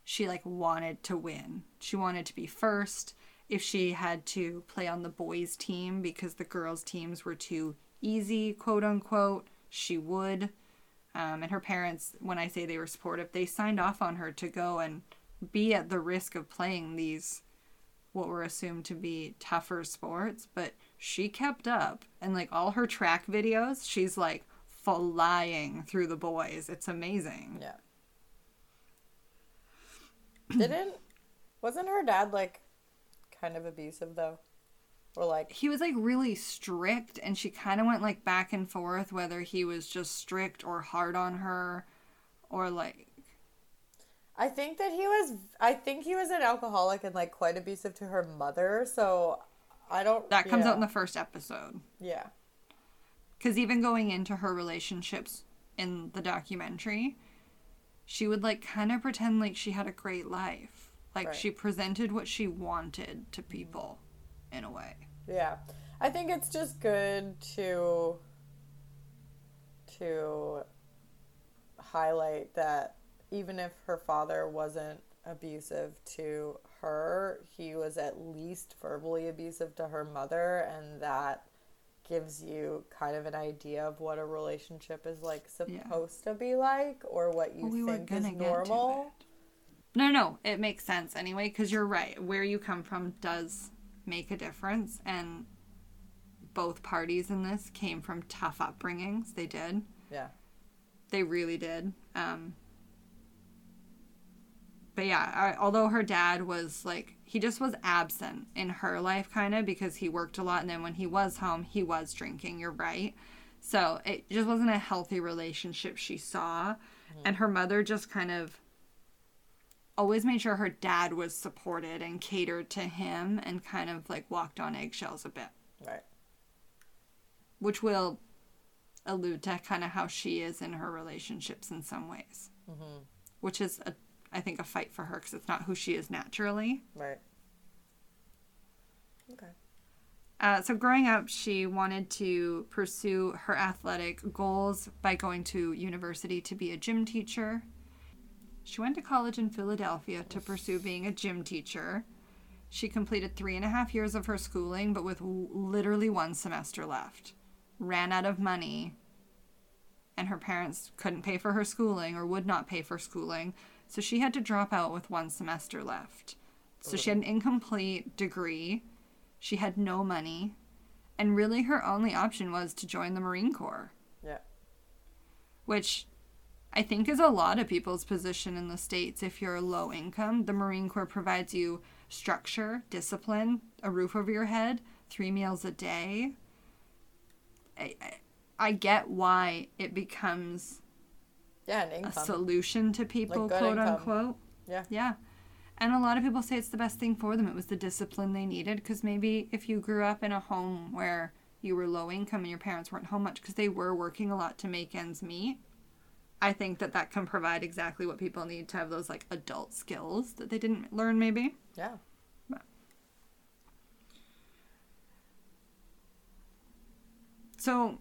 she like wanted to win. She wanted to be first. If she had to play on the boys' team because the girls' teams were too easy, quote unquote, she would. Um, and her parents, when I say they were supportive, they signed off on her to go and be at the risk of playing these what were assumed to be tougher sports, but she kept up. And like all her track videos, she's like flying through the boys. It's amazing. Yeah. Didn't wasn't her dad like kind of abusive though? Or like He was like really strict, and she kind of went like back and forth whether he was just strict or hard on her or like I think that he was I think he was an alcoholic and like quite abusive to her mother, so I don't that comes yeah. out in the first episode. Yeah. Because even going into her relationships in the documentary, she would like kind of pretend like she had a great life. Like Right. she presented what she wanted to mm-hmm. people in a way. Yeah. I think it's just good to to highlight that even if her father wasn't abusive to her, he was at least verbally abusive to her mother and that gives you kind of an idea of what a relationship is like Yeah. supposed to be like or what you Well, we think is gonna get to normal. No, no, it makes sense anyway because you're right. Where you come from does make a difference, and both parties in this came from tough upbringings. They did. Yeah. They really did. Um, but yeah, I, although her dad was like, he just was absent in her life, kind of, because he worked a lot. And then when he was home, he was drinking. You're right. So it just wasn't a healthy relationship she saw. And her mother just kind of always made sure her dad was supported and catered to him and kind of like walked on eggshells a bit, Right. which will allude to kind of how she is in her relationships in some ways, which is, a, I think, a fight for her because it's not who she is naturally. Right. Okay. Uh, so growing up, she wanted to pursue her athletic goals by going to university to be a gym teacher. She went to college in Philadelphia to pursue being a gym teacher. She completed three and a half years of her schooling, but with literally one semester left. Ran out of money, and her parents couldn't pay for her schooling or would not pay for schooling, so she had to drop out with one semester left. So she had an incomplete degree. She had no money, and really her only option was to join the Marine Corps, Yeah. which I think is a lot of people's position in the States. If you're low income, the Marine Corps provides you structure, discipline, a roof over your head, three meals a day. I, I, I get why it becomes Yeah, an a solution to people, good quote income. unquote. Yeah. Yeah. And a lot of people say it's the best thing for them. It was the discipline they needed because maybe if you grew up in a home where you were low income and your parents weren't home much because they were working a lot to make ends meet, I think that that can provide exactly what people need to have those like adult skills that they didn't learn maybe. Yeah. So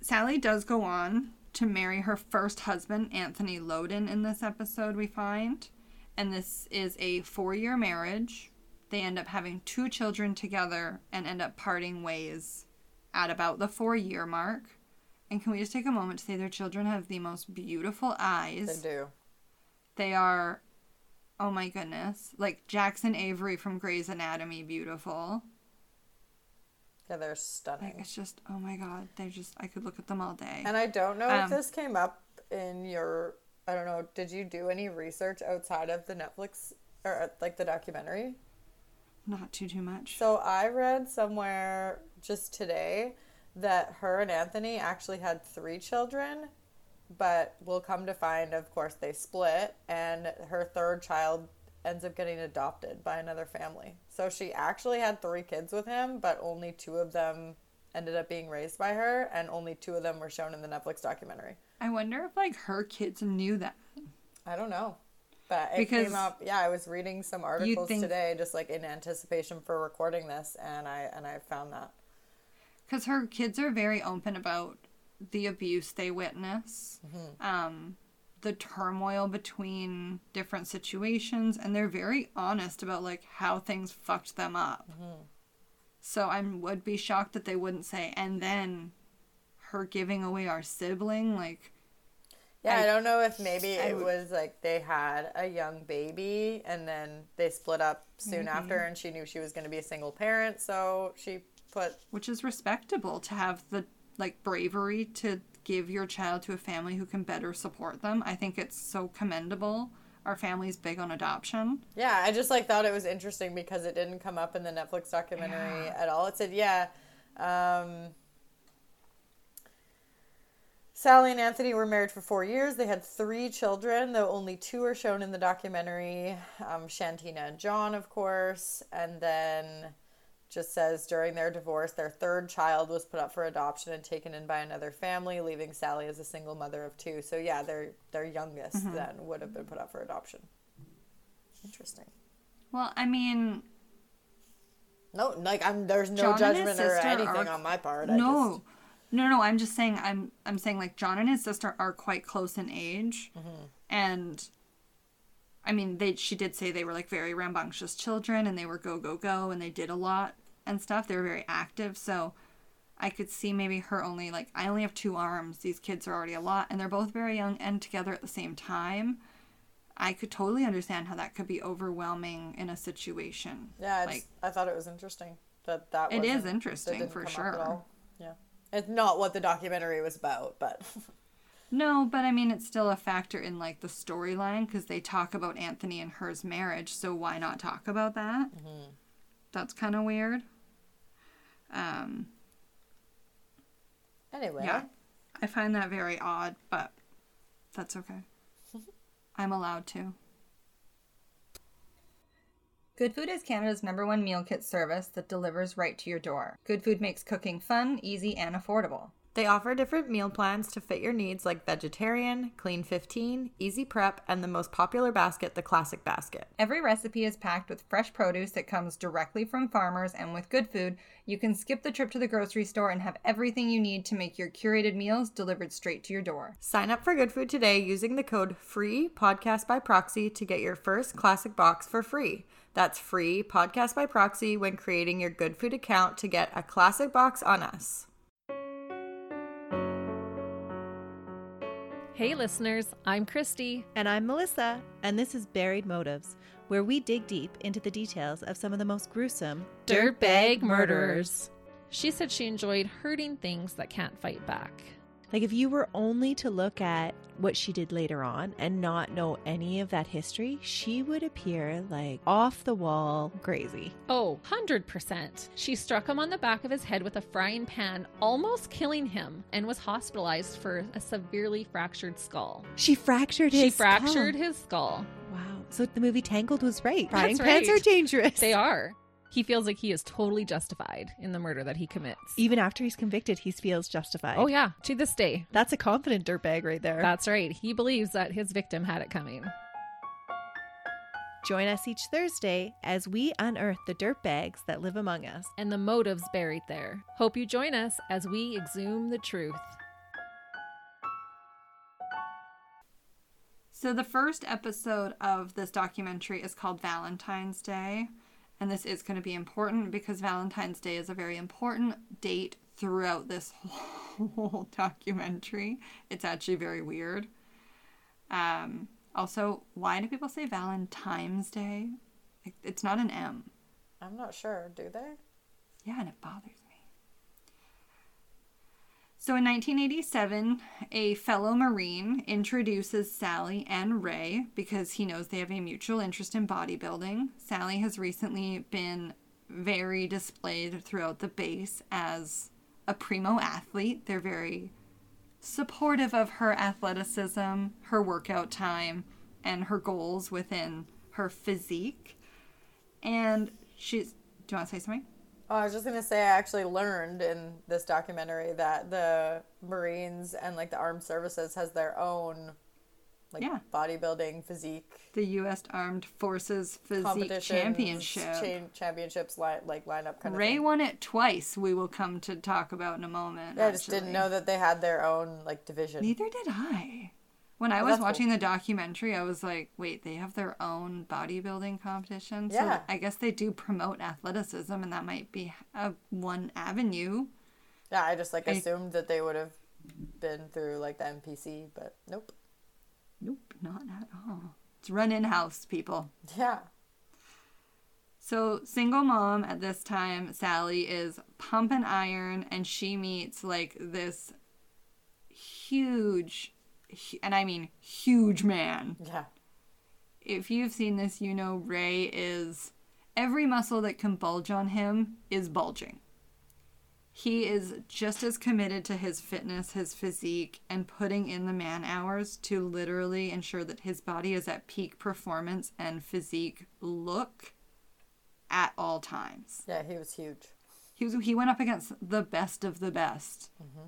Sally does go on to marry her first husband, Anthony Loden, in this episode, we find. And this is a four year marriage. They end up having two children together and end up parting ways at about the four year mark. And can we just take a moment to say their children have the most beautiful eyes? They do. They are, oh my goodness, like Jackson Avery from Grey's Anatomy, beautiful. Yeah, they're stunning. Like, it's just, oh my god, they're just, I could look at them all day. And I don't know Um, if this came up in your. I don't know. Did you do any research outside of the Netflix or uh, like the documentary? Not too, too much. So I read somewhere just today that her and Anthony actually had three children, but we'll come to find, of course, they split, and her third child ends up getting adopted by another family. So she actually had three kids with him, but only two of them ended up being raised by her, and only two of them were shown in the Netflix documentary. I wonder if like her kids knew that. I don't know. But it Because came up. Yeah, I was reading some articles think- today, just like in anticipation for recording this, and I and I found that. Because her kids are very open about the abuse they witness, mm-hmm. um, the turmoil between different situations, and they're very honest about like how things fucked them up. Mm-hmm. So I would be shocked that they wouldn't say, and then her giving away our sibling, like Yeah, I, I- don't know if maybe I it would- was like they had a young baby and then they split up soon after, mm-hmm. and she knew she was going to be a single parent, so she put. which is respectable to have the like bravery to give your child to a family who can better support them. I think it's so commendable. Our family's big on adoption. Yeah, I just like thought it was interesting because it didn't come up in the Netflix documentary Yeah. at all. It said, yeah. Um, Sally and Anthony were married for four years. They had three children, though only two are shown in the documentary. Um, Shantina and John, of course. And then just says during their divorce, their third child was put up for adoption and taken in by another family, leaving Sally as a single mother of two. So yeah, their their youngest mm-hmm. then would have been put up for adoption. Interesting. Well, I mean, No, like I'm. There's no John judgment or anything are- on my part. I no. just, No, no, I'm just saying I'm I'm saying like John and his sister are quite close in age. Mm-hmm. And I mean, they she did say they were like very rambunctious children and they were go go go and they did a lot and stuff. They were very active, so I could see maybe her only like I only have two arms. These kids are already a lot and they're both very young and together at the same time. I could totally understand how that could be overwhelming in a situation. yeah, it's, like I thought it was interesting that that It is interesting, for come up at sure. Yeah, it's not what the documentary was about, but No, but I mean, it's still a factor in like the storyline because they talk about Anthony and her's marriage. So why not talk about that? That's kind of weird. Um, anyway. yeah, I find that very odd, but that's okay. I'm allowed to. Good Food is Canada's number one meal kit service that delivers right to your door. Good Food makes cooking fun, easy, and affordable. They offer different meal plans to fit your needs like vegetarian, clean 15, easy prep, and the most popular basket, the classic basket. Every recipe is packed with fresh produce that comes directly from farmers, and with good food, you can skip the trip to the grocery store and have everything you need to make your curated meals delivered straight to your door. Sign up for Good Food today using the code FREE podcast by proxy to get your first classic box for free. That's free podcast by proxy when creating your Good Food account to get a classic box on us. Hey, listeners, I'm Christy. And I'm Melissa, and this is Buried Motives, where we dig deep into the details of some of the most gruesome Dirtbag murderers. She said she enjoyed hurting things that can't fight back. Like, if you were only to look at what she did later on and not know any of that history, she would appear like off the wall crazy. Oh, 100%. She struck him on the back of his head with a frying pan, almost killing him, and was hospitalized for a severely fractured skull. She fractured his she skull. fractured his skull. Wow. So the movie Tangled was right. That's Frying pans right. are dangerous. They are. He feels like he is totally justified in the murder that he commits. Even after he's convicted, he feels justified. oh, yeah, to this day. That's a confident dirtbag right there. That's right. He believes that his victim had it coming. Join us each Thursday as we unearth the dirtbags that live among us. and the motives buried there. Hope you join us as we exhume the truth. So, the first episode of this documentary is called Valentine's Day. And this is going to be important because Valentine's Day is a very important date throughout this whole documentary. It's actually very weird. Um, also, why do people say Valentine's Day? It's not an M. I'm not sure, do they? Yeah, and it bothers me. So in 1987, a fellow Marine introduces Sally and Ray because he knows they have a mutual interest in bodybuilding. Sally has recently been very displayed throughout the base as a primo athlete. They're very supportive of her athleticism, her workout time, and her goals within her physique. And she's. Do you want to say something? Oh, I was just gonna say I actually learned in this documentary that the Marines and like the armed services has their own like Yeah. bodybuilding physique The U.S. Armed Forces Physique Championship. cha- championships line like lineup kind of Ray won it twice. We will come to talk about in a moment. Yeah, I just didn't know that they had their own like division. Neither did I. When I Oh, was that's cool. watching the documentary, I was like, "Wait, they have their own bodybuilding competition." So Yeah. I guess they do promote athleticism, and that might be a one avenue. Yeah, I just like I- assumed that they would have been through like the NPC, but nope. Nope, not at all. It's run in house, people. Yeah. So, single mom at this time, Sally is pumping iron and she meets like this huge, hu- and I mean huge man. Yeah. If you've seen this, you know Ray is every muscle that can bulge on him is bulging. He is just as committed to his fitness, his physique, and putting in the man hours to literally ensure that his body is at peak performance and physique look at all times. Yeah, he was huge. He was he went up against the best of the best mm-hmm.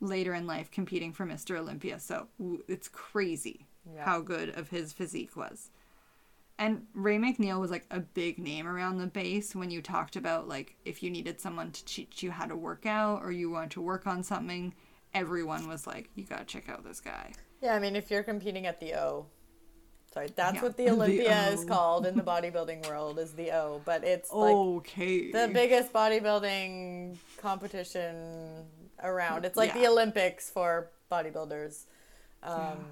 Later in life, competing for Mr. Olympia. So it's crazy Yeah. how good of his physique was. And Ray McNeil was like a big name around the base when you talked about like if you needed someone to teach you how to work out or you wanted to work on something, everyone was like, you gotta check out this guy. Yeah, I mean, if you're competing at the O, sorry, that's Yeah, what the the Olympia is called in the bodybuilding world is the O, but it's like Okay. the biggest bodybuilding competition around. It's like the Olympics for bodybuilders. Um,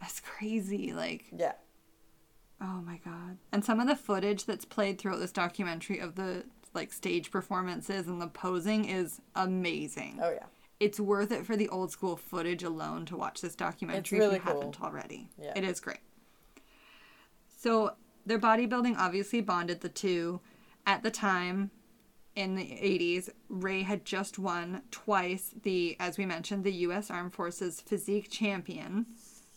That's crazy. Like yeah. Oh my god. And some of the footage that's played throughout this documentary of the like stage performances and the posing is amazing. Oh yeah. It's worth it for the old school footage alone to watch this documentary really if you cool. haven't already. Yeah. It is great. So their bodybuilding obviously bonded the two. At the time in the 80s, Ray had just won twice the, as we mentioned, the U.S. Armed Forces Physique Champion.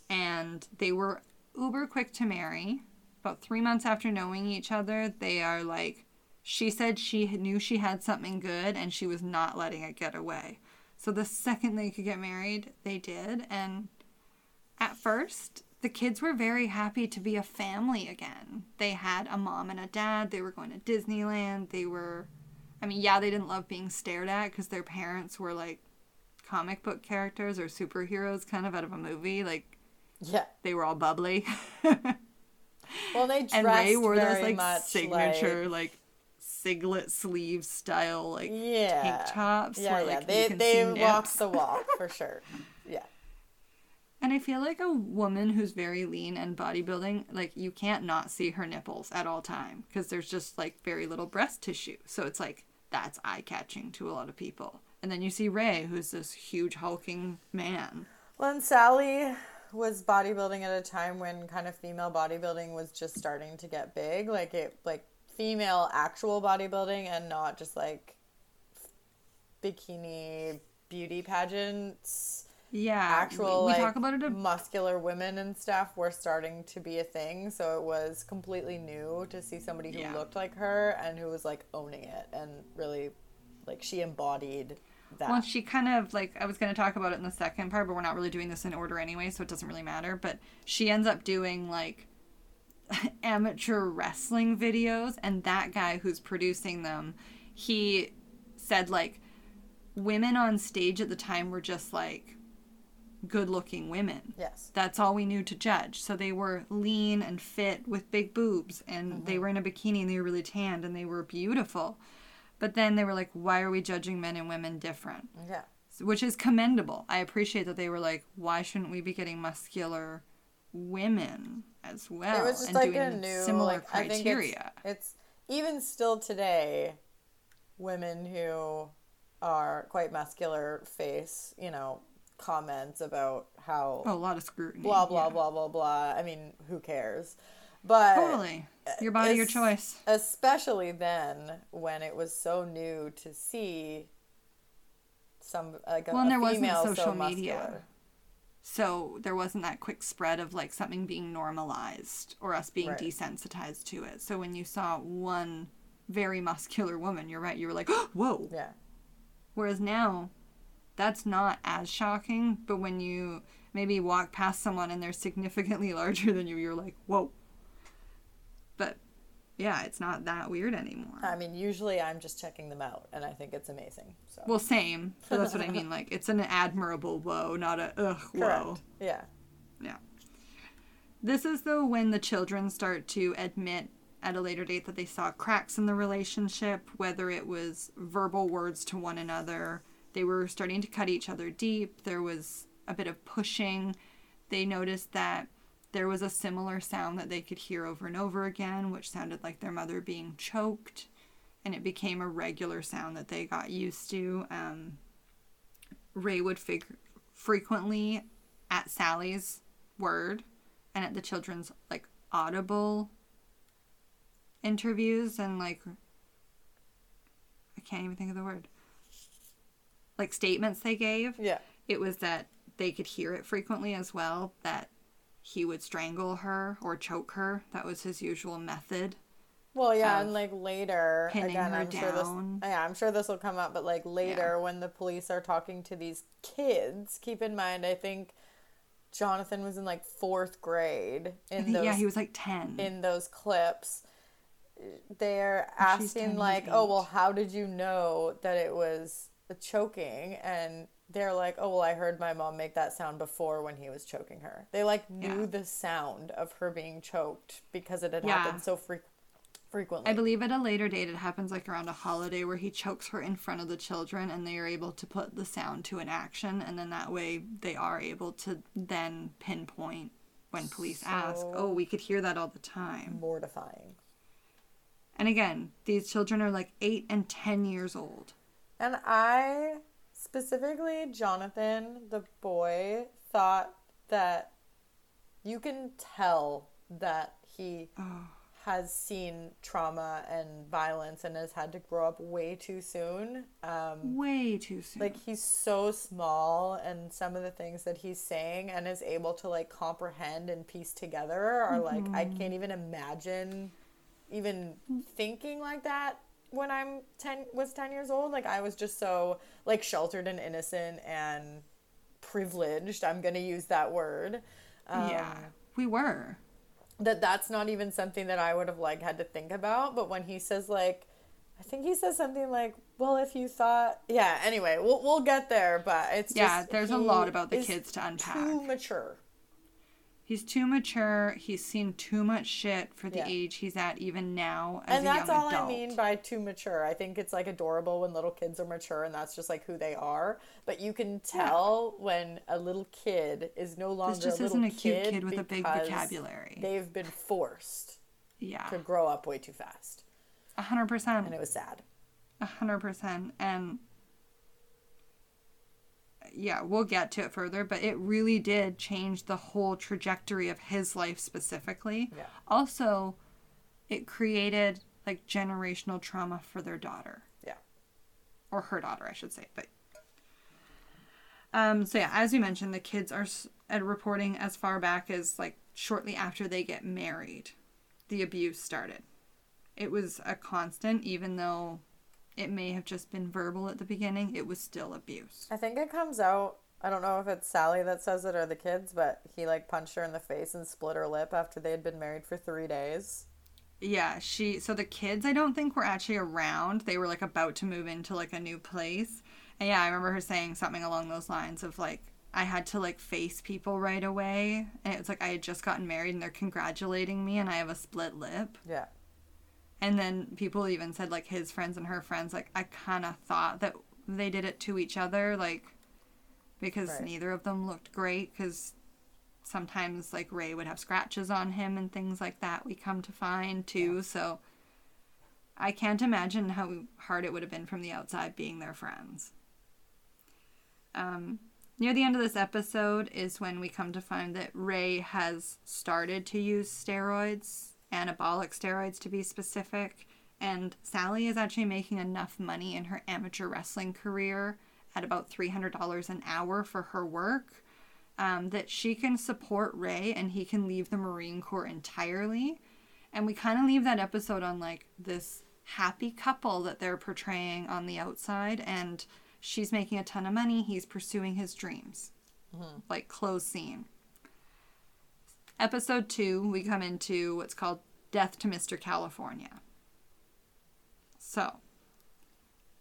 And they were uber quick to marry. About three months after knowing each other, they are like, she said she knew she had something good and she was not letting it get away. So the second they could get married, they did. And at first, the kids were very happy to be a family again. They had a mom and a dad. They were going to Disneyland. They were, I mean, yeah, they didn't love being stared at because their parents were like comic book characters or superheroes kind of out of a movie. Like, Yeah. they were all bubbly. Well, they dressed and Ray wore those like signature, like, like, singlet sleeve style, like yeah. tank tops. Yeah, where, yeah. like, They they walked the walk for sure. Yeah. And I feel like a woman who's very lean and bodybuilding, like you can't not see her nipples at all time because there's just like very little breast tissue. So it's like that's eye catching to a lot of people. And then you see Ray, who's this huge hulking man. Well, and Sally was bodybuilding at a time when kind of female bodybuilding was just starting to get big, like it like female actual bodybuilding and not just like bikini beauty pageants. Yeah, Actual we, we like talk about it. A, muscular women and stuff were starting to be a thing, so it was completely new to see somebody who Yeah. looked like her and who was like owning it and really like she embodied that. well, she kind of like I was going to talk about it in the second part, but we're not really doing this in order anyway, so it doesn't really matter. But she ends up doing like amateur wrestling videos, and that guy who's producing them, he said like women on stage at the time were just like good looking women. yes. That's all we knew to judge. So they were lean and fit with big boobs and mm-hmm. they were in a bikini and they were really tanned and they were beautiful. But then they were like, why are we judging men and women different? Yeah. Which is commendable. I appreciate that they were like, why shouldn't we be getting muscular women as well? it was just and like doing a new similar like I think criteria. it's, it's even still today women who are quite muscular face you know comments about how oh, a lot of scrutiny. blah blah yeah. blah blah blah i mean who cares but Totally. Your body, your choice. especially then when it was so new to see some like a, Well, and there wasn't female so social media. So there wasn't that quick spread of like something being normalized or us being Right. desensitized to it. So when you saw one very muscular woman, you're right, you were like, whoa. yeah Whereas now, that's not as shocking. But when you maybe walk past someone and they're significantly larger than you, you're like, whoa. But yeah, it's not that weird anymore. i mean usually i'm just checking them out and i think it's amazing so well, same. But that's what I mean. Like, it's an admirable whoa, not a ugh, correct whoa. yeah Yeah. This is though when the children start to admit at a later date that they saw cracks in the relationship, whether it was verbal words to one another. They were starting to cut each other deep. There was a bit of pushing. they noticed that there was a similar sound that they could hear over and over again, which sounded like their mother being choked. And it became a regular sound that they got used to. Um, Ray would fig- frequently at Sally's word and at the children's like audible interviews and like I can't even think of the word. Like statements they gave. Yeah. It was that they could hear it frequently as well that he would strangle her or choke her. That was his usual method. Well, yeah, and like later, pinning again, her I'm sure this. down. Yeah, I'm sure this will come up, but like later, when the police are talking to these kids, keep in mind, I think Jonathan was in like fourth grade in think, those yeah, he was like 10. in those clips. They're And she's 10, asking like, "Oh, well, how did you know that it was choking?" And they're like, "Oh, well, I heard my mom make that sound before when he was choking her." They like knew Yeah. the sound of her being choked because it had Yeah. happened so fre- frequently. I believe at a later date it happens like around a holiday where he chokes her in front of the children and they are able to put the sound to an action and then that way they are able to then pinpoint when police ask, "Oh, we could hear that all the time." mortifying. And again, these children are like 8 and 10 years old. And I specifically, Jonathan, the boy, thought that you can tell that he Oh. has seen trauma and violence and has had to grow up way too soon. Um, Way too soon. like he's so small, and some of the things that he's saying and is able to like comprehend and piece together are like I can't even imagine even thinking like that when I'm 10 was 10 years old like I was just so like sheltered and innocent and privileged I'm going to use that word um, yeah, we were. that that's not even something that I would have like had to think about but when he says like I think he says something like well if you thought yeah anyway we'll we'll get there but it's just Yeah, there's a lot about the kids to unpack. too mature He's too mature. He's seen too much shit for the Yeah. age he's at even now as and that's all adult. I mean by too mature. I think it's like adorable when little kids are mature and that's just like who they are. But you can tell when a little kid is no longer just a little isn't a cute kid kid with a big vocabulary. They've been forced yeah, to grow up way too fast, a hundred percent. and it was sad. A hundred percent. And yeah, we'll get to it further, but it really did change the whole trajectory of his life specifically. Yeah. Also, it created like generational trauma for their daughter. Yeah. Or her daughter, I should say. But um so yeah, as you mentioned, the kids are s- reporting as far back as like shortly after they get married, the abuse started. It was a constant even though it may have just been verbal at the beginning, it was still abuse. I think it comes out. I don't know if it's Sally that says it or the kids, but he like punched her in the face and split her lip after they had been married for three days. Yeah, she so the kids I don't think were actually around. They were like about to move into like a new place. And yeah, I remember her saying something along those lines of like I had to like face people right away and it was like I had just gotten married and they're congratulating me and I have a split lip. Yeah. And then people even said like his friends and her friends like I kind of thought that they did it to each other like because Right. neither of them looked great cuz sometimes like Ray would have scratches on him and things like that we come to find too so I can't imagine how hard it would have been from the outside being their friends. Um, near the end of this episode is when we come to find that Ray has started to use steroids, anabolic steroids to be specific, and Sally is actually making enough money in her amateur wrestling career at about $300 an hour for her work um, that she can support Ray and he can leave the Marine Corps entirely. And we kind of leave that episode on like this happy couple that they're portraying on the outside, and she's making a ton of money. He's pursuing his dreams. Like, close scene. Episode two, we come into what's called Death to Mr. California. So,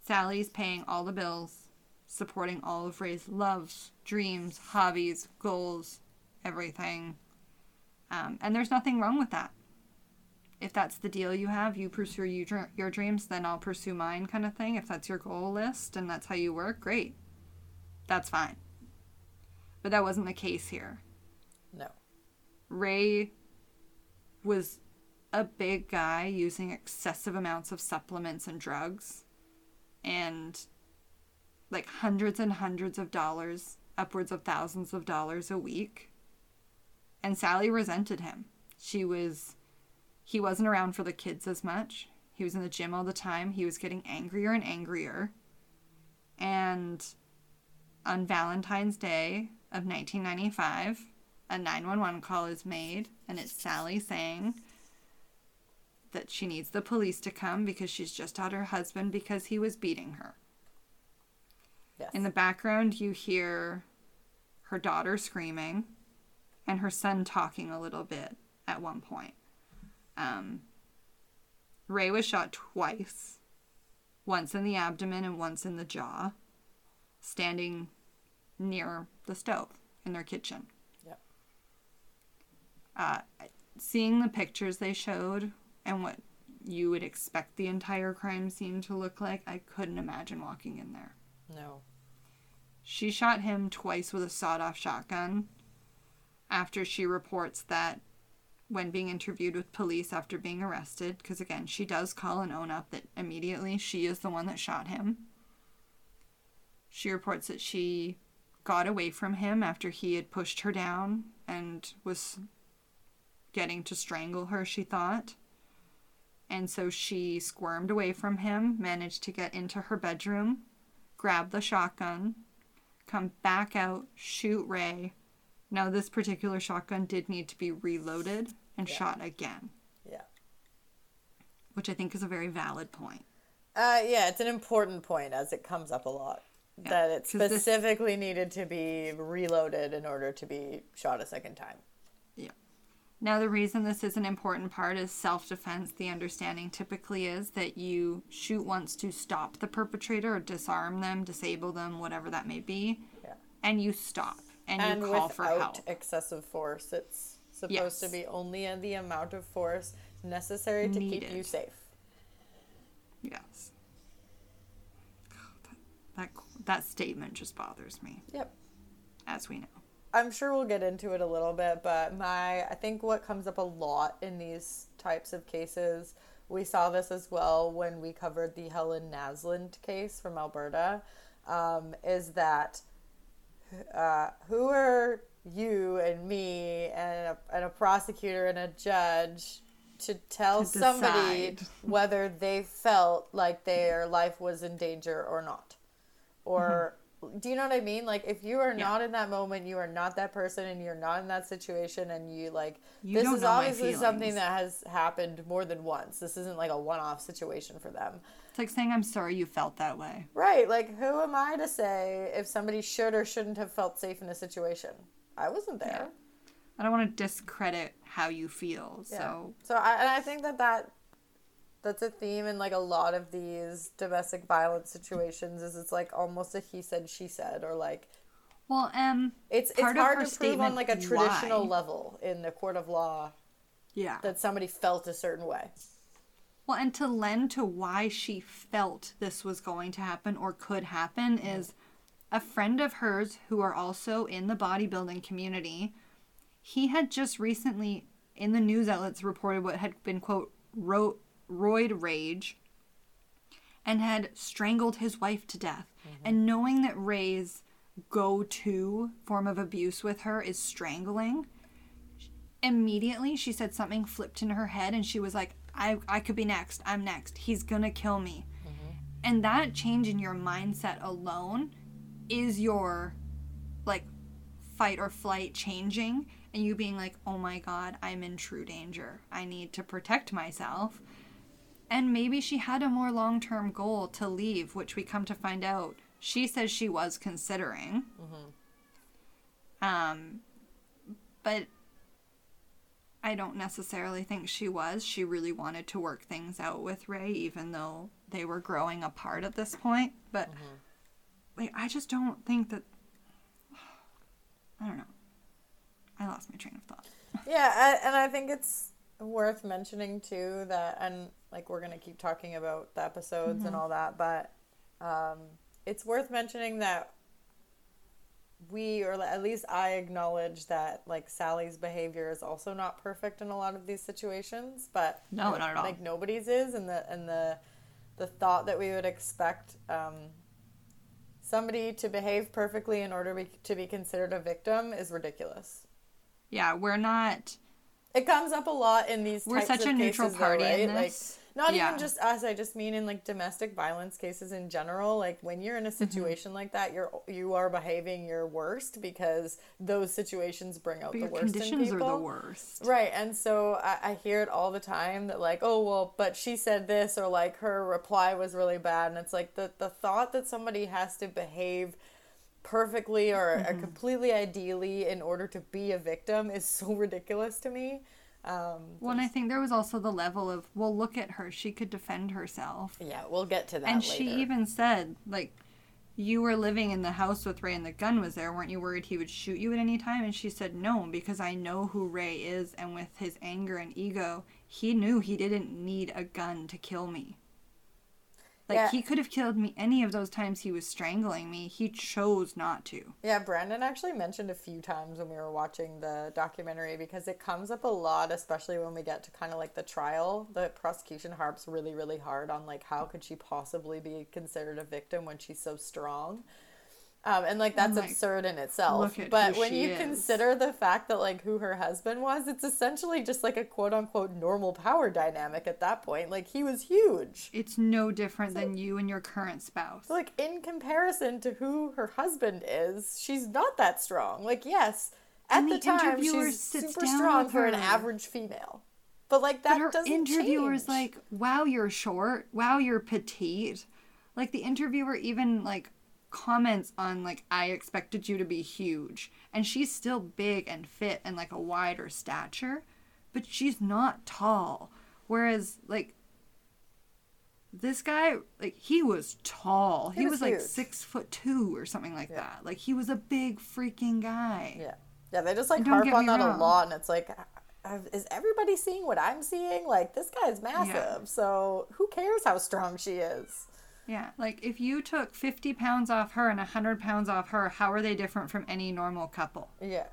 Sally's paying all the bills, supporting all of Ray's loves, dreams, hobbies, goals, everything. Um, and there's nothing wrong with that. If that's the deal you have, you pursue you, your dreams, then I'll pursue mine, kind of thing. If that's your goal list and that's how you work, great. That's fine. But that wasn't the case here. No. Ray was a big guy using excessive amounts of supplements and drugs and like hundreds and hundreds of dollars, upwards of thousands of dollars a week. And Sally resented him. She was he wasn't around for the kids as much. He was in the gym all the time. He was getting angrier and angrier. And on Valentine's Day of 1995, a 911 call is made, and it's Sally saying that she needs the police to come because she's just out her husband because he was beating her. Yes. In the background, you hear her daughter screaming and her son talking a little bit at one point. Um, Ray was shot twice once in the abdomen and once in the jaw, standing near the stove in their kitchen. Uh, seeing the pictures they showed and what you would expect the entire crime scene to look like, I couldn't imagine walking in there. No. She shot him twice with a sawed off shotgun after she reports that when being interviewed with police after being arrested, because again, she does call and own up that immediately she is the one that shot him. She reports that she got away from him after he had pushed her down and was getting to strangle her, she thought. And so she squirmed away from him, managed to get into her bedroom, grab the shotgun, come back out, shoot Ray. Now, this particular shotgun did need to be reloaded and Yeah. shot again, Yeah. which I think is a very valid point. Uh, yeah, it's an important point as it comes up a lot. Yeah, that it 'cause this- specifically needed to be reloaded in order to be shot a second time. Now, the reason this is an important part is self defense. The understanding typically is that you shoot once to stop the perpetrator or disarm them, disable them, whatever that may be, Yeah. and you stop and, and you call for without help. excessive force. It's supposed Yes. to be only the amount of force necessary to keep you safe. Yes. That, that, that statement just bothers me, Yep. as we know. I'm sure we'll get into it a little bit, but my I think what comes up a lot in these types of cases, we saw this as well when we covered the Helen Naslund case from Alberta, um, is that uh, who are you and me and a, and a prosecutor and a judge to tell To somebody whether they felt like their life was in danger or not? Or do you know what I mean? Like if you are. Yeah. not in that moment, you are not that person, and you're not in that situation, and you like You this is obviously something that has happened more than once. This isn't like a one-off situation for them, It's like saying, I'm sorry you felt that way. right? Like who am I to say if somebody should or shouldn't have felt safe in a situation? I wasn't there. I don't want to discredit how you feel. Yeah. So, So I and I think that that that's a theme in like a lot of these domestic violence situations is it's like almost a he said she said or like well, um, It's it's hard to prove on like a traditional why. level in the court of law yeah. that somebody felt a certain way. Well, and to lend to why she felt this was going to happen or could happen is a friend of hers who are also in the bodybuilding community. He had just recently in the news outlets reported what had been quote ro- roid rage and had strangled his wife to death. Mm-hmm. And knowing that Ray's go-to form of abuse with her is strangling, immediately she said something flipped in her head and she was like i i could be next. I'm next. He's gonna kill me. Mm-hmm. And that change in your mindset alone is your like fight or flight changing and you being like oh my god i'm in true danger. I need to protect myself and maybe she had a more long-term goal to leave which we come to find out she says she was considering um but I don't necessarily think she was. She really wanted to work things out with Ray, even though they were growing apart at this point. But like, I just don't think that. I don't know. I lost my train of thought. Yeah, I, and I think it's worth mentioning too that, and like we're gonna keep talking about the episodes and all that, but um, it's worth mentioning that we or at least I acknowledge that like Sally's behavior is also not perfect in a lot of these situations, but No, not at all. Like nobody's is, and the and the the thought that we would expect um, somebody to behave perfectly in order be, to be considered a victim is ridiculous. Yeah, we're not. It comes up a lot in these. We're types such of a neutral cases, though, party in right? Like, this. not Yeah. even just us. I just mean in like domestic violence cases in general. Like when you're Mm-hmm. in a situation like that, you're you are behaving your worst because those situations bring out But the worst in conditions are people. the worst. Right, and so I, I hear it all the time that like, oh well, but she said this or like her reply was really bad, and it's like the the thought that somebody has to behave perfectly or Mm-hmm. completely ideally in order to be a victim is so ridiculous to me. Um, Well, and I think there was also the level of, well, look at her. She could defend herself. yeah, we'll get to that. and later. she even said, like, you were living in the house with Ray and the gun was there. Weren't you worried he would shoot you at any time? And she said, no, because I know who Ray is. And with his anger and ego, he knew he didn't need a gun to kill me. Like, Yeah. he could have killed me any of those times he was strangling me. He chose not to. Yeah, Brandon actually mentioned a few times when we were watching the documentary because it comes up a lot, especially when we get to kind of like the trial. The prosecution harps really, really hard on like how could she possibly be considered a victim when she's so strong. Um, and like that's like, absurd in itself. But when you is. consider the fact that like who her husband was, it's essentially just like a quote unquote normal power dynamic at that point. Like he was huge. It's no different than you and your current spouse. like in comparison to who her husband is, she's not that strong. Like yes, at And the, the time she's super strong for an average female. But like that But her doesn't interviewer's change. like, "Wow, you're short. Wow, you're petite." Like the interviewer even like comments on like, "I expected you to be huge," and she's still big and fit and like a wider stature, but she's not tall. Whereas like this guy, like he was tall. He, was was, like six foot two or something like that. Like he was a big freaking guy. yeah, yeah, they just like harp on that a wrong. lot, and it's like. Is everybody seeing what I'm seeing? Like this guy's massive, so who cares how strong she is? Yeah, like if you took 50 pounds off her and 100 pounds off her, how are they different from any normal couple? Yeah,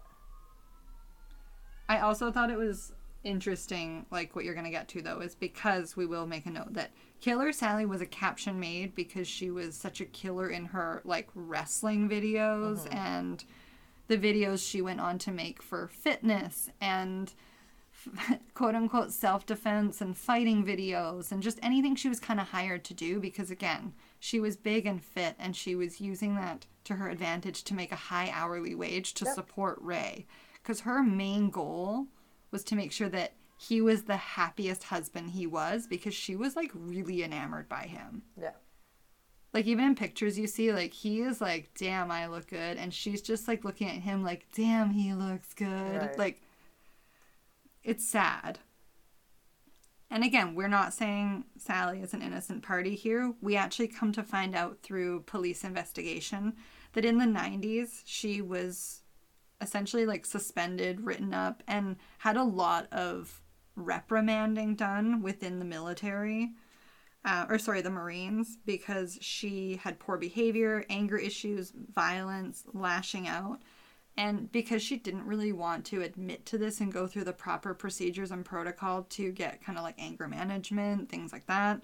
I also thought it was interesting, like what you're going to get to though, is because we will make a note that Killer Sally was a caption made because she was such a killer in her like wrestling videos mm-hmm. and the videos she went on to make for fitness and quote unquote self defense and fighting videos and just anything she was kind of hired to do because again, she was big and fit and she was using that to her advantage to make a high hourly wage to Yep. support Ray because her main goal was to make sure that he was the happiest husband he was because she was like really enamored by him. yeah. Like even in pictures you see like he is like damn I look good and she's just like looking at him like damn he looks good. Right. Like it's sad. And again, we're not saying Sally is an innocent party here. We actually come to find out through police investigation that in the 90s she was essentially like suspended, written up, and had a lot of reprimanding done within the military. Uh, or sorry, the Marines, because she had poor behavior, anger issues, violence, lashing out. And because she didn't really want to admit to this and go through the proper procedures and protocol to get kind of like anger management, things like that,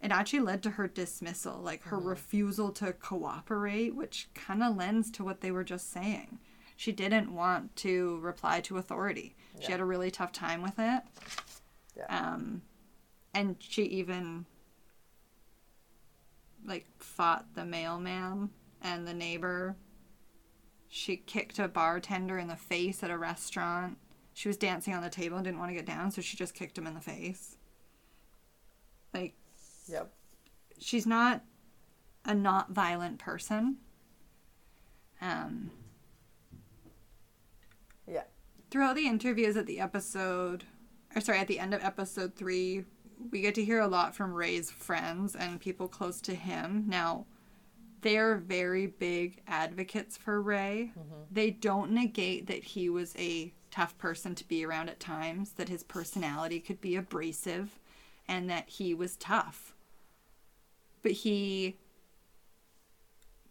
it actually led to her dismissal, like her refusal to cooperate, which kind of lends to what they were just saying. She didn't want to reply to authority. She had a really tough time with it. Yeah. Um, and she even like fought the mailman and the neighbor. She kicked a bartender in the face at a restaurant. She was dancing on the table and didn't want to get down, so she just kicked him in the face. Like Yep. she's not a not violent person. Um, Yeah. throughout the interviews at the episode, or sorry, at the end of episode three, we get to hear a lot from Ray's friends and people close to him. Now, they are very big advocates for Ray. They don't negate that he was a tough person to be around at times, that his personality could be abrasive, and that he was tough. But he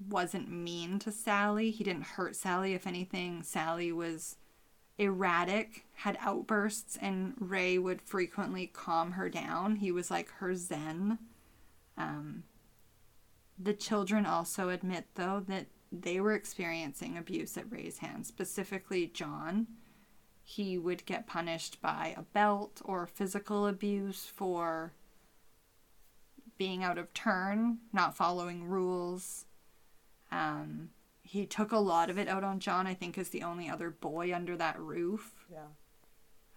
wasn't mean to Sally. He didn't hurt Sally. If anything, Sally was erratic, had outbursts, and Ray would frequently calm her down. He was like her zen. Um, the children also admit, though, that they were experiencing abuse at Ray's hands, specifically John. He would get punished by a belt or physical abuse for being out of turn, not following rules. Um, he took a lot of it out on John, I think, is the only other boy under that roof. Yeah.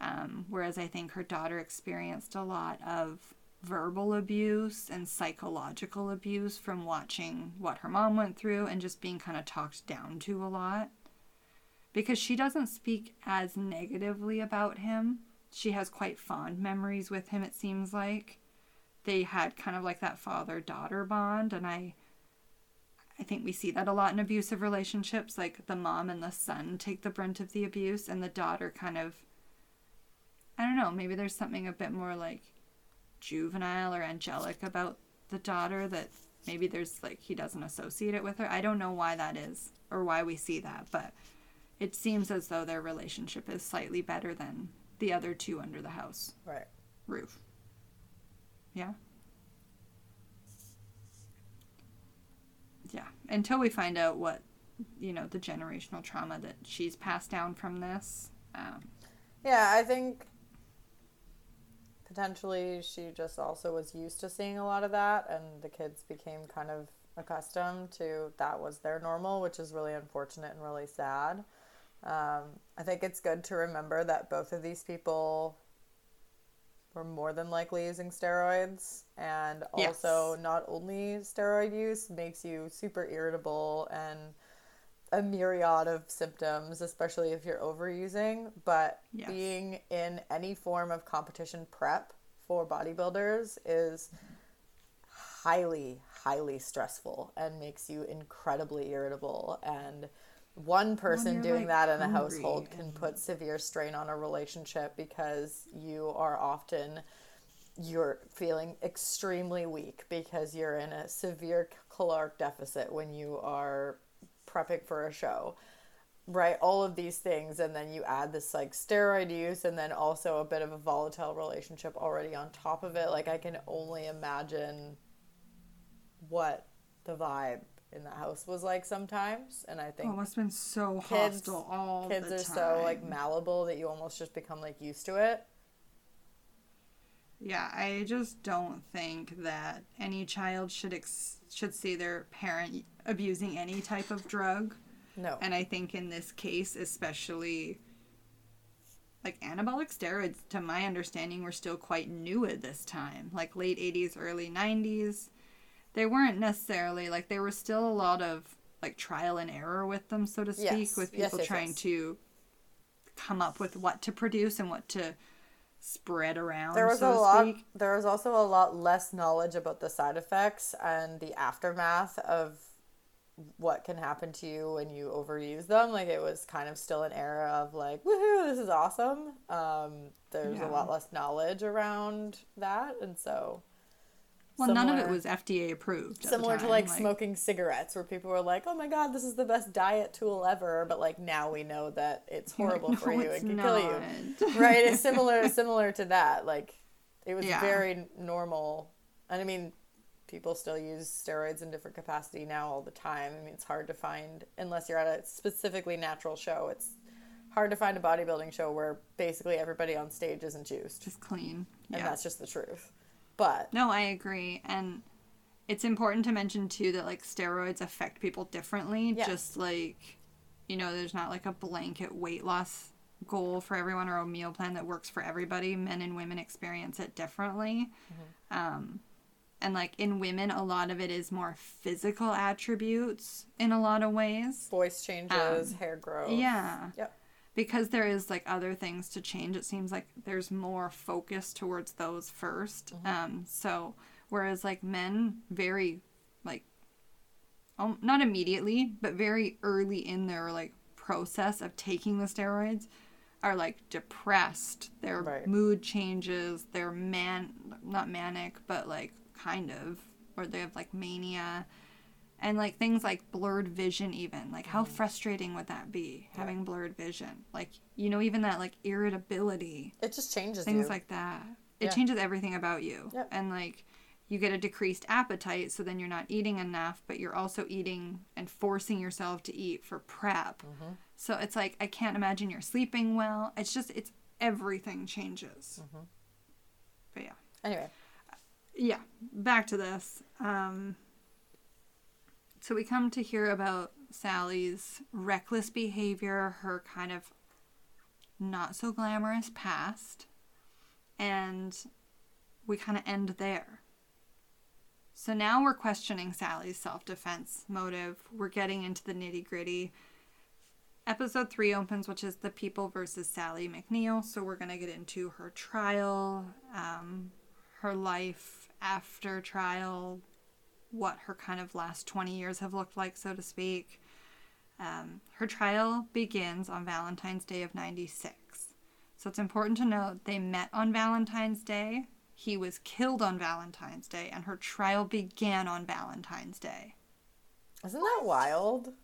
Um, whereas I think her daughter experienced a lot of verbal abuse and psychological abuse from watching what her mom went through and just being kind of talked down to a lot. Because she doesn't speak as negatively about him. She has quite fond memories with him, it seems like. They had kind of like that father daughter bond, and I. I think we see that a lot in abusive relationships. Like the mom and the son take the brunt of the abuse, and the daughter kind of. I don't know, maybe there's something a bit more like juvenile or angelic about the daughter that maybe there's like he doesn't associate it with her. I don't know why that is or why we see that, but it seems as though their relationship is slightly better than the other two under the house Right. roof. Yeah. Yeah. Until we find out what, you know, the generational trauma that she's passed down from this. Um, Yeah, I think potentially she just also was used to seeing a lot of that, and the kids became kind of accustomed to that was their normal, which is really unfortunate and really sad. Um, I think it's good to remember that both of these people were more than likely using steroids, and Yes. also not only steroid use makes you super irritable and a myriad of symptoms, especially if you're overusing. But Yes. being in any form of competition prep for bodybuilders is highly, highly stressful and makes you incredibly irritable. And one person doing like, that in a household can and- put severe strain on a relationship because you are often you're feeling extremely weak because you're in a severe caloric deficit when you are prepping for a show right? All of these things and then you add this like steroid use and then also a bit of a volatile relationship already on top of it. Like i can only imagine what the vibe in the house was like sometimes and i oh, think it must have been so kids hostile all kids the are time. so like malleable that you almost just become like used to it. Yeah, I just don't think that any child should ex- should see their parent abusing any type of drug. no And I think in this case, especially like anabolic steroids, to my understanding, were still quite new at this time, like late 80s, early 90s. They weren't necessarily like there was still a lot of like trial and error with them, so to speak, Yes. with people yes, trying yes. to come up with what to produce and what to spread around. there was so a lot speak. there was also a lot less knowledge about the side effects and the aftermath of what can happen to you when you overuse them. Like it was kind of still an era of like woohoo this is awesome. Um, there's Yeah. a lot less knowledge around that and so Well, none of it was FDA approved. similar to time, like, smoking cigarettes where people were like oh my god this is the best diet tool ever but like now we know that it's horrible No, for you. And can kill you. right? It's similar similar to that. Like it was Yeah. very normal. And i mean people still use steroids in different capacity now all the time i mean it's hard to find unless you're at a specifically natural show it's hard to find a bodybuilding show where basically everybody on stage isn't juiced Just clean. and Yeah. that's just the truth but No, I agree. And it's important to mention too that like steroids affect people differently. Yes. Just like, you know, there's not like a blanket weight loss goal for everyone or a meal plan that works for everybody. Men and women experience it differently. Um, and like in women, a lot of it is more physical attributes in a lot of ways. voice changes hair growth Um, Yeah. yep because there is like other things to change it seems like there's more focus towards those 1st um so whereas like men very like um, not immediately but very early in their like process of taking the steroids are like depressed their Right. mood changes they're man not manic but like kind of or they have like mania And like things like blurred vision, even. Like, how frustrating would that be, having blurred vision? Like, you know, even that like irritability, It just changes things you. like that. It Yeah. changes everything about you. Yep. And like, you get a decreased appetite, so then you're not eating enough, but you're also eating and forcing yourself to eat for prep. Mm-hmm. So it's like, I can't imagine you're sleeping well. It's just, it's everything changes. Mm-hmm. But yeah anyway, yeah, back to this. Um, so we come to hear about Sally's reckless behavior, her kind of not so glamorous past, and we kind of end there. So now we're questioning Sally's self defense motive. We're getting into the nitty gritty. Episode three opens, which is the people versus Sally McNeil. So we're going to get into her trial, um, her life after trial, what her kind of last 20 years have looked like, so to speak. Um, her trial begins on Valentine's Day of 96. So it's important to note they met on Valentine's Day. He was killed on Valentine's Day, and her trial began on Valentine's Day. isn't that wild?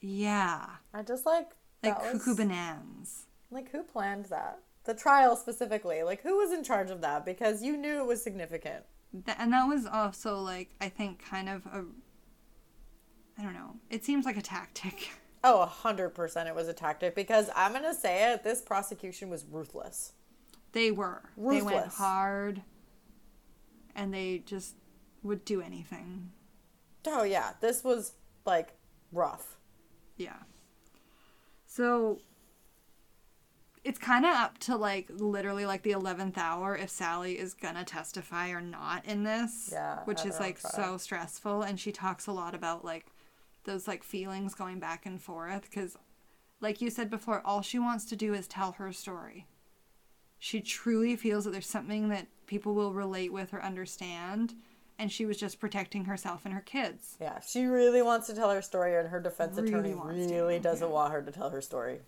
Yeah. I just like Like that cuckoo was- bananas. Like who planned that? The trial specifically. Like who was in charge of that? Because you knew it was significant. Th- and that was also, like, I think kind of a. I don't know. It seems like a tactic. Oh, a hundred percent it was a tactic because I'm gonna say it, this prosecution was ruthless. They were. They went hard and they just would do anything. Oh yeah, this was like rough. Yeah. So it's kind of up to like literally like the 11th hour if Sally is going to testify or not in this, Yeah, which is like so stressful and she talks a lot about like those like feelings going back and forth cuz like you said before all she wants to do is tell her story. She truly feels that there's something that people will relate with or understand and she was just protecting herself and her kids. Yeah, she really wants to tell her story, and her defense Really attorney wants to, really doesn't yeah. want her to tell her story.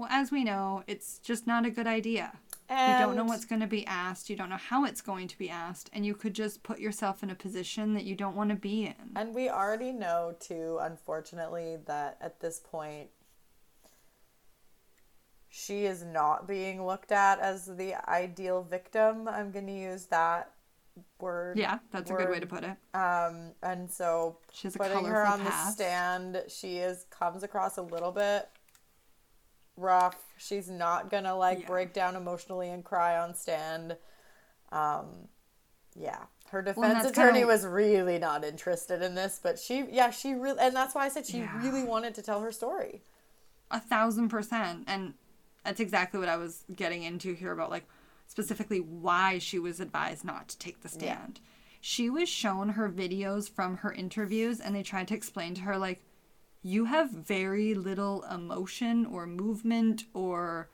Well, as we know, it's just not a good idea. you don't know what's going to be asked, you don't know how it's going to be asked, and you could just put yourself in a position that you don't want to be in. And we already know, too, unfortunately, that at this point, she is not being looked at as the ideal victim. I'm going to use that word. Yeah, that's a good way to put it. Um, and so She has a putting her on the stand, she is comes across a little bit rough. She's not gonna like Yeah. break down emotionally and cry on stand. Um, yeah, her defense that's attorney kinda- was really not interested in this, but she, yeah, she really, and that's why I said she Yeah. really wanted to tell her story. A thousand percent. And that's exactly what I was getting into here about, like, specifically why she was advised not to take the stand. She was shown her videos from her interviews, and they tried to explain to her, like, you have very little emotion or movement or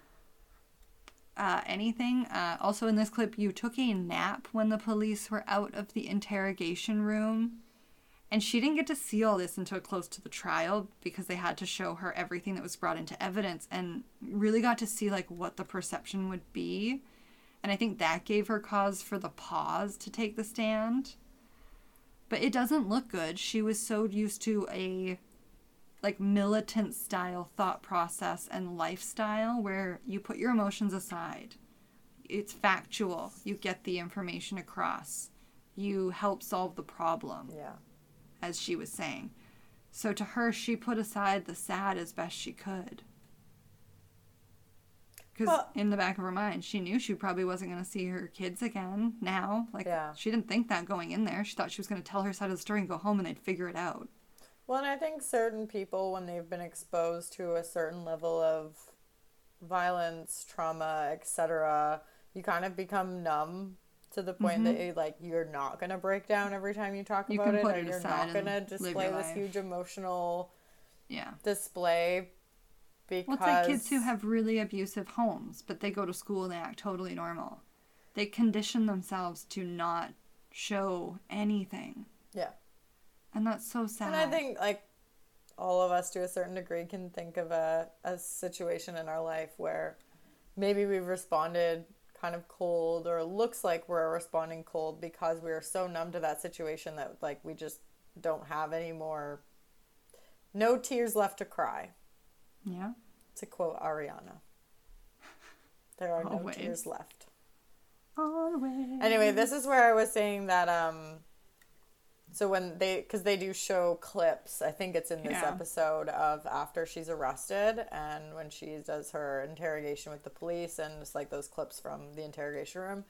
uh, anything. Uh, also, in this clip, you took a nap when the police were out of the interrogation room. And she didn't get to see all this until close to the trial because they had to show her everything that was brought into evidence and really got to see like what the perception would be. And I think that gave her cause for the pause to take the stand. But it doesn't look good. She was so used to a like militant style thought process and lifestyle where you put your emotions aside. It's factual. You get the information across. You help solve the problem Yeah, as she was saying. So to her, she put aside the sad as best she could. Because Well- in the back of her mind, she knew she probably wasn't going to see her kids again now. Like, Yeah. she didn't think that going in there. She thought she was going to tell her side of the story and go home and they'd figure it out. Well, and I think certain people, when they've been exposed to a certain level of violence, trauma, etc., you kind of become numb to the point that you, like you're not gonna break down every time you talk Mm-hmm. You about it, it you're not gonna display this huge emotional Yeah. display because Well, it's like kids who have really abusive homes, but they go to school and they act totally normal. They condition themselves to not show anything. And that's so sad. And I think like all of us to a certain degree can think of a, a situation in our life where maybe we've responded kind of cold or looks like we're responding cold because we are so numb to that situation that like we just don't have any more, no tears left to cry, Yeah. to quote Ariana. There are no tears left. Always. Anyway, this is where I was saying that um so when they cuz they do show clips, I think it's in this Yeah. episode of after she's arrested and when she does her interrogation with the police and just like those clips from the interrogation room.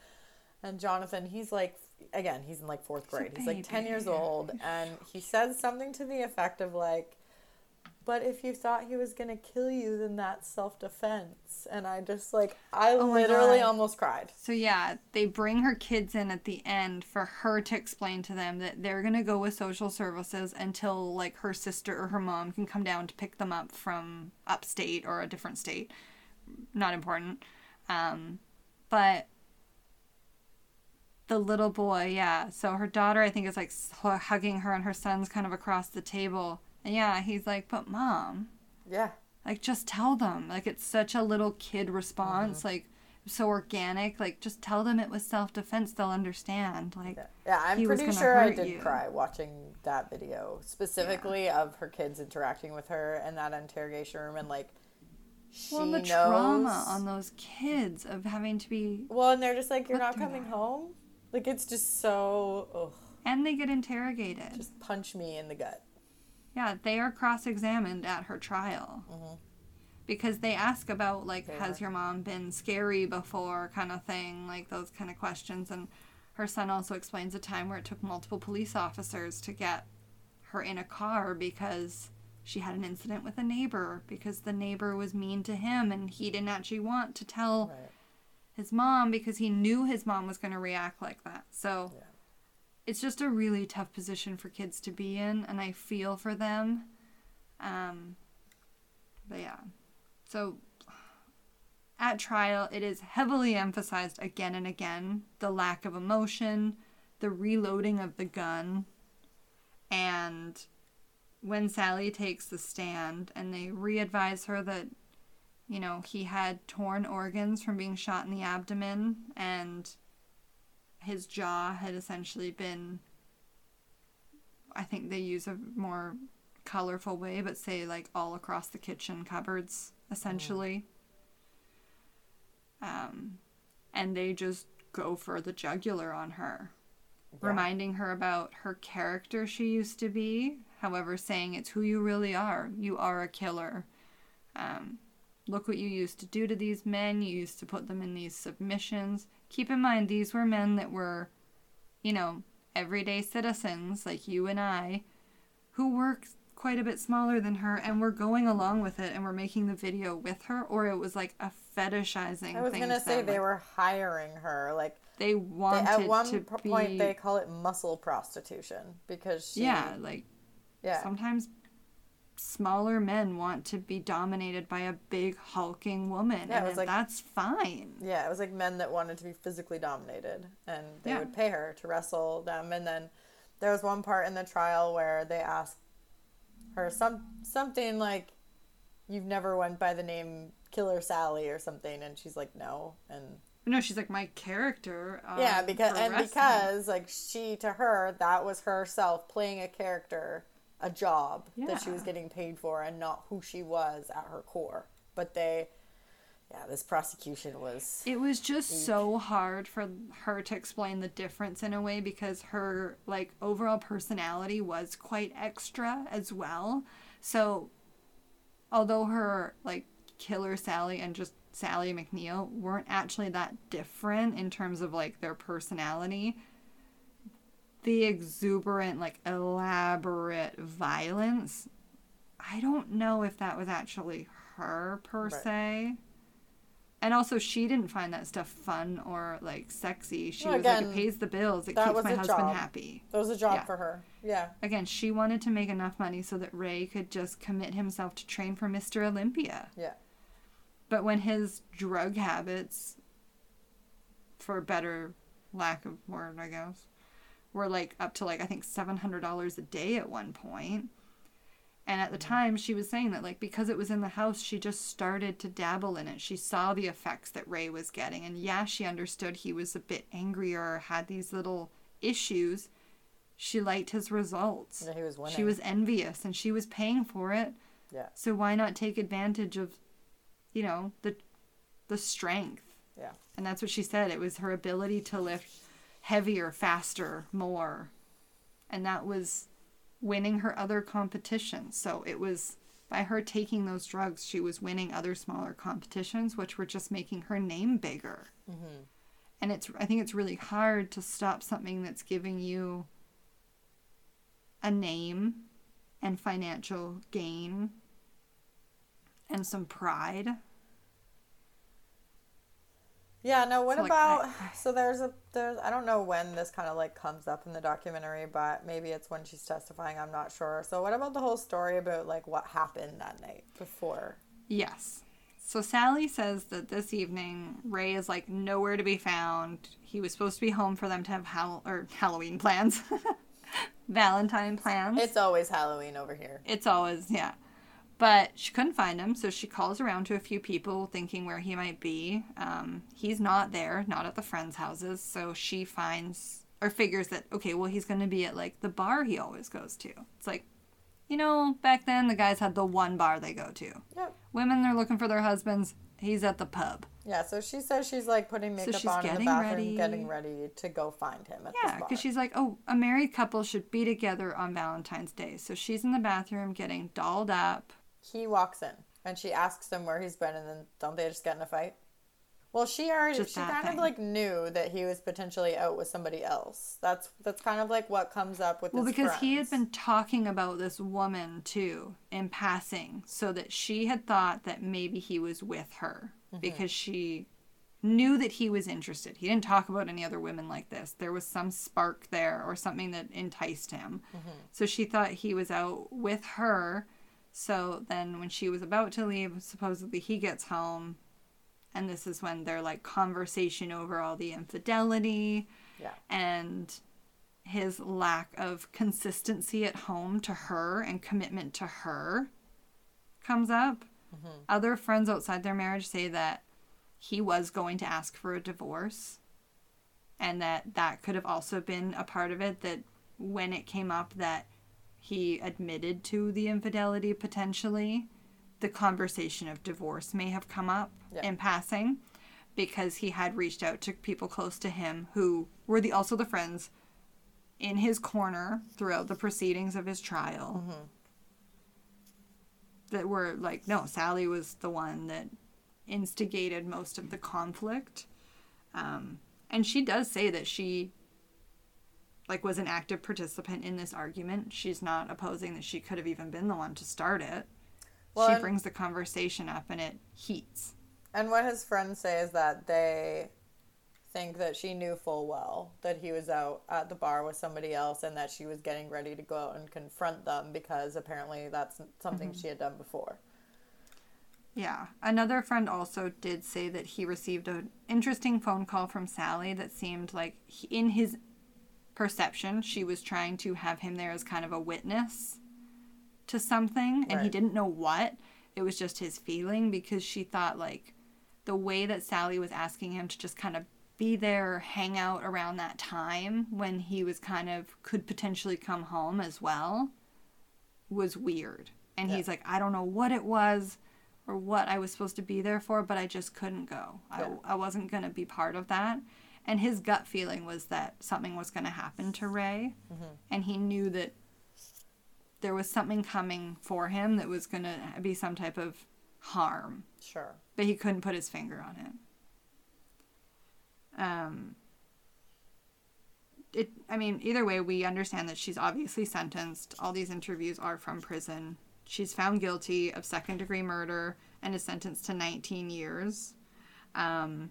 And Jonathan, he's like again, he's in like 4th grade. He's like 10 years old and he says something to the effect of like but if you thought he was going to kill you, then that's self defense. And I just like, I Oh literally almost cried. So yeah, they bring her kids in at the end for her to explain to them that they're gonna go with social services until like her sister or her mom can come down to pick them up from upstate or a different state. Not important. Um, but the little boy, yeah. So her daughter, I think, is like hugging her, and her son's kind of across the table. And yeah, he's like, "But mom, Yeah. like just tell them like it's such a little kid response mm-hmm. like so organic like just tell them it was self-defense they'll understand like Yeah, yeah I'm pretty sure I did you. cry watching that video, specifically of her kids interacting with her in that interrogation room, and like she well the knows. trauma on those kids of having to be well, and they're just like, "You're not coming that. home." Like it's just so, ugh, and they get interrogated just punch me in the gut. Yeah they are cross-examined at her trial mm-hmm. because they ask about like They has your mom been scary before kind of thing like those kind of questions and her son also explains a time where it took multiple police officers to get her in a car because she had an incident with a neighbor because the neighbor was mean to him and he didn't actually want to tell Right. his mom because he knew his mom was going to react like that. So Yeah. It's just a really tough position for kids to be in, and I feel for them. Um, but yeah. So at trial, it is heavily emphasized again and again the lack of emotion, the reloading of the gun, and when Sally takes the stand and they re advise her that you know, he had torn organs from being shot in the abdomen and his jaw had essentially been I think they use a more colorful way, but say like all across the kitchen cupboards, essentially. Um, and they just go for the jugular on her, Yeah. reminding her about her character she used to be. However, saying it's who you really are. You are a killer. Um, look what you used to do to these men. You used to put them in these submissions. Keep in mind, these were men that were, you know, everyday citizens like you and I, who were quite a bit smaller than her and were going along with it and were making the video with her, or it was like a fetishizing I was thing. gonna say them. they were hiring her. Like They they, wanted at one to p- be. point, they call it muscle prostitution because she, yeah, like yeah, sometimes smaller men want to be dominated by a big hulking woman Yeah, it and was like- that's fine Yeah, it was like men that wanted to be physically dominated, and they Yeah. would pay her to wrestle them. And then there was one part in the trial where they asked her some something like, "You've never went by the name Killer Sally or something," and she's like, "No." And no she's like my character um, yeah, because and wrestling." because like she to her that was herself playing a character, a job that she was getting paid for, and not who she was at her core. But they, yeah, this prosecution was. It was just so hard for her to explain the difference in a way because her like overall personality was quite extra as well. So although her like killer Sally and just Sally McNeil weren't actually that different in terms of like their personality, the exuberant like elaborate violence, I don't know if that was actually her per Right. se. And also, she didn't find that stuff fun or like sexy. She Well, was like, it pays the bills. It keeps my husband job. happy. That was a job Yeah. for her. Yeah. Again, she wanted to make enough money so that Ray could just commit himself to train for Mr. Olympia. Yeah. But when his drug habits, for better lack of word, I guess, were like up to like I think seven hundred dollars a day at one point. And at the mm-hmm. time, she was saying that like because it was in the house, she just started to dabble in it. She saw the effects that Ray was getting, and yeah, she understood he was a bit angrier had these little issues. she liked his results. Yeah, he was winning. She was envious and she was paying for it. Yeah. So why not take advantage of, you know, the the strength? Yeah. And that's what she said. It was her ability to lift heavier, faster, more. And that was winning her other competitions. So it was by her taking those drugs, she was winning other smaller competitions, which were just making her name bigger. Mm-hmm. And it's, I think it's really hard to stop something that's giving you a name and financial gain and some pride. Yeah, no, what So, like, about I- so there's a there's I don't know when this kind of like comes up in the documentary, but maybe it's when she's testifying, I'm not sure. So what about the whole story about like what happened that night before? Yes. So Sally says that this evening Ray is like nowhere to be found. He was supposed to be home for them to have Hall- or Halloween plans, Valentine plans. It's always Halloween over here. It's always yeah. But she couldn't find him, so she calls around to a few people thinking where he might be. Um, he's not there, not at the friends' houses. So she finds or figures that okay, well he's going to be at like the bar he always goes to. It's like, you know, back then the guys had the one bar they go to. Yep. Women they're looking for their husbands. He's at the pub. Yeah, so she says she's like putting makeup she's on in the bathroom, ready. getting ready to go find him at Yeah, because she's like, oh, a married couple should be together on Valentine's Day. So she's in the bathroom getting dolled up. He walks in and she asks him where he's been, and then don't they just get in a fight? Well, she already Just she kind thing. of like knew that he was potentially out with somebody else. That's that's kind of like what comes up with Well, because he had been talking about this woman too in passing, so that she had thought that maybe he was with her Mm-hmm. because she knew that he was interested. He didn't talk about any other women like this. There was some spark there or something that enticed him. Mm-hmm. So she thought he was out with her. So then when she was about to leave, supposedly he gets home and this is when their like conversation over all the infidelity Yeah. and his lack of consistency at home to her and commitment to her comes up. Mm-hmm. Other friends outside their marriage say that he was going to ask for a divorce and that that could have also been a part of it that when it came up that he admitted to the infidelity potentially the conversation of divorce may have come up Yeah. in passing because he had reached out to people close to him who were the also the friends in his corner throughout the proceedings of his trial that were like no sally was the one that instigated most of the conflict um, and she does say that she like was an active participant in this argument she's not opposing that she could have even been the one to start it Well, she brings the conversation up and it heats And what his friends say is that they think that she knew full well that he was out at the bar with somebody else and that she was getting ready to go out and confront them because apparently that's something mm-hmm. she had done before. Yeah. Another friend also did say that he received an interesting phone call from Sally that seemed like, he, in his perception, she was trying to have him there as kind of a witness to something, and he didn't know what. It was just his feeling because she thought, like, the way that Sally was asking him to just kind of be there, hang out around that time when he was kind of could potentially come home as well was weird. And he's like, I don't know what it was or what I was supposed to be there for, but I just couldn't go. Yeah. I, I wasn't going to be part of that. And his gut feeling was that something was going to happen to Ray. And he knew that there was something coming for him that was going to be some type of harm, Sure. but he couldn't put his finger on it. Um, it, I mean, either way, we understand that she's obviously sentenced. All these interviews are from prison. She's found guilty of second degree murder and is sentenced to 19 years. Um,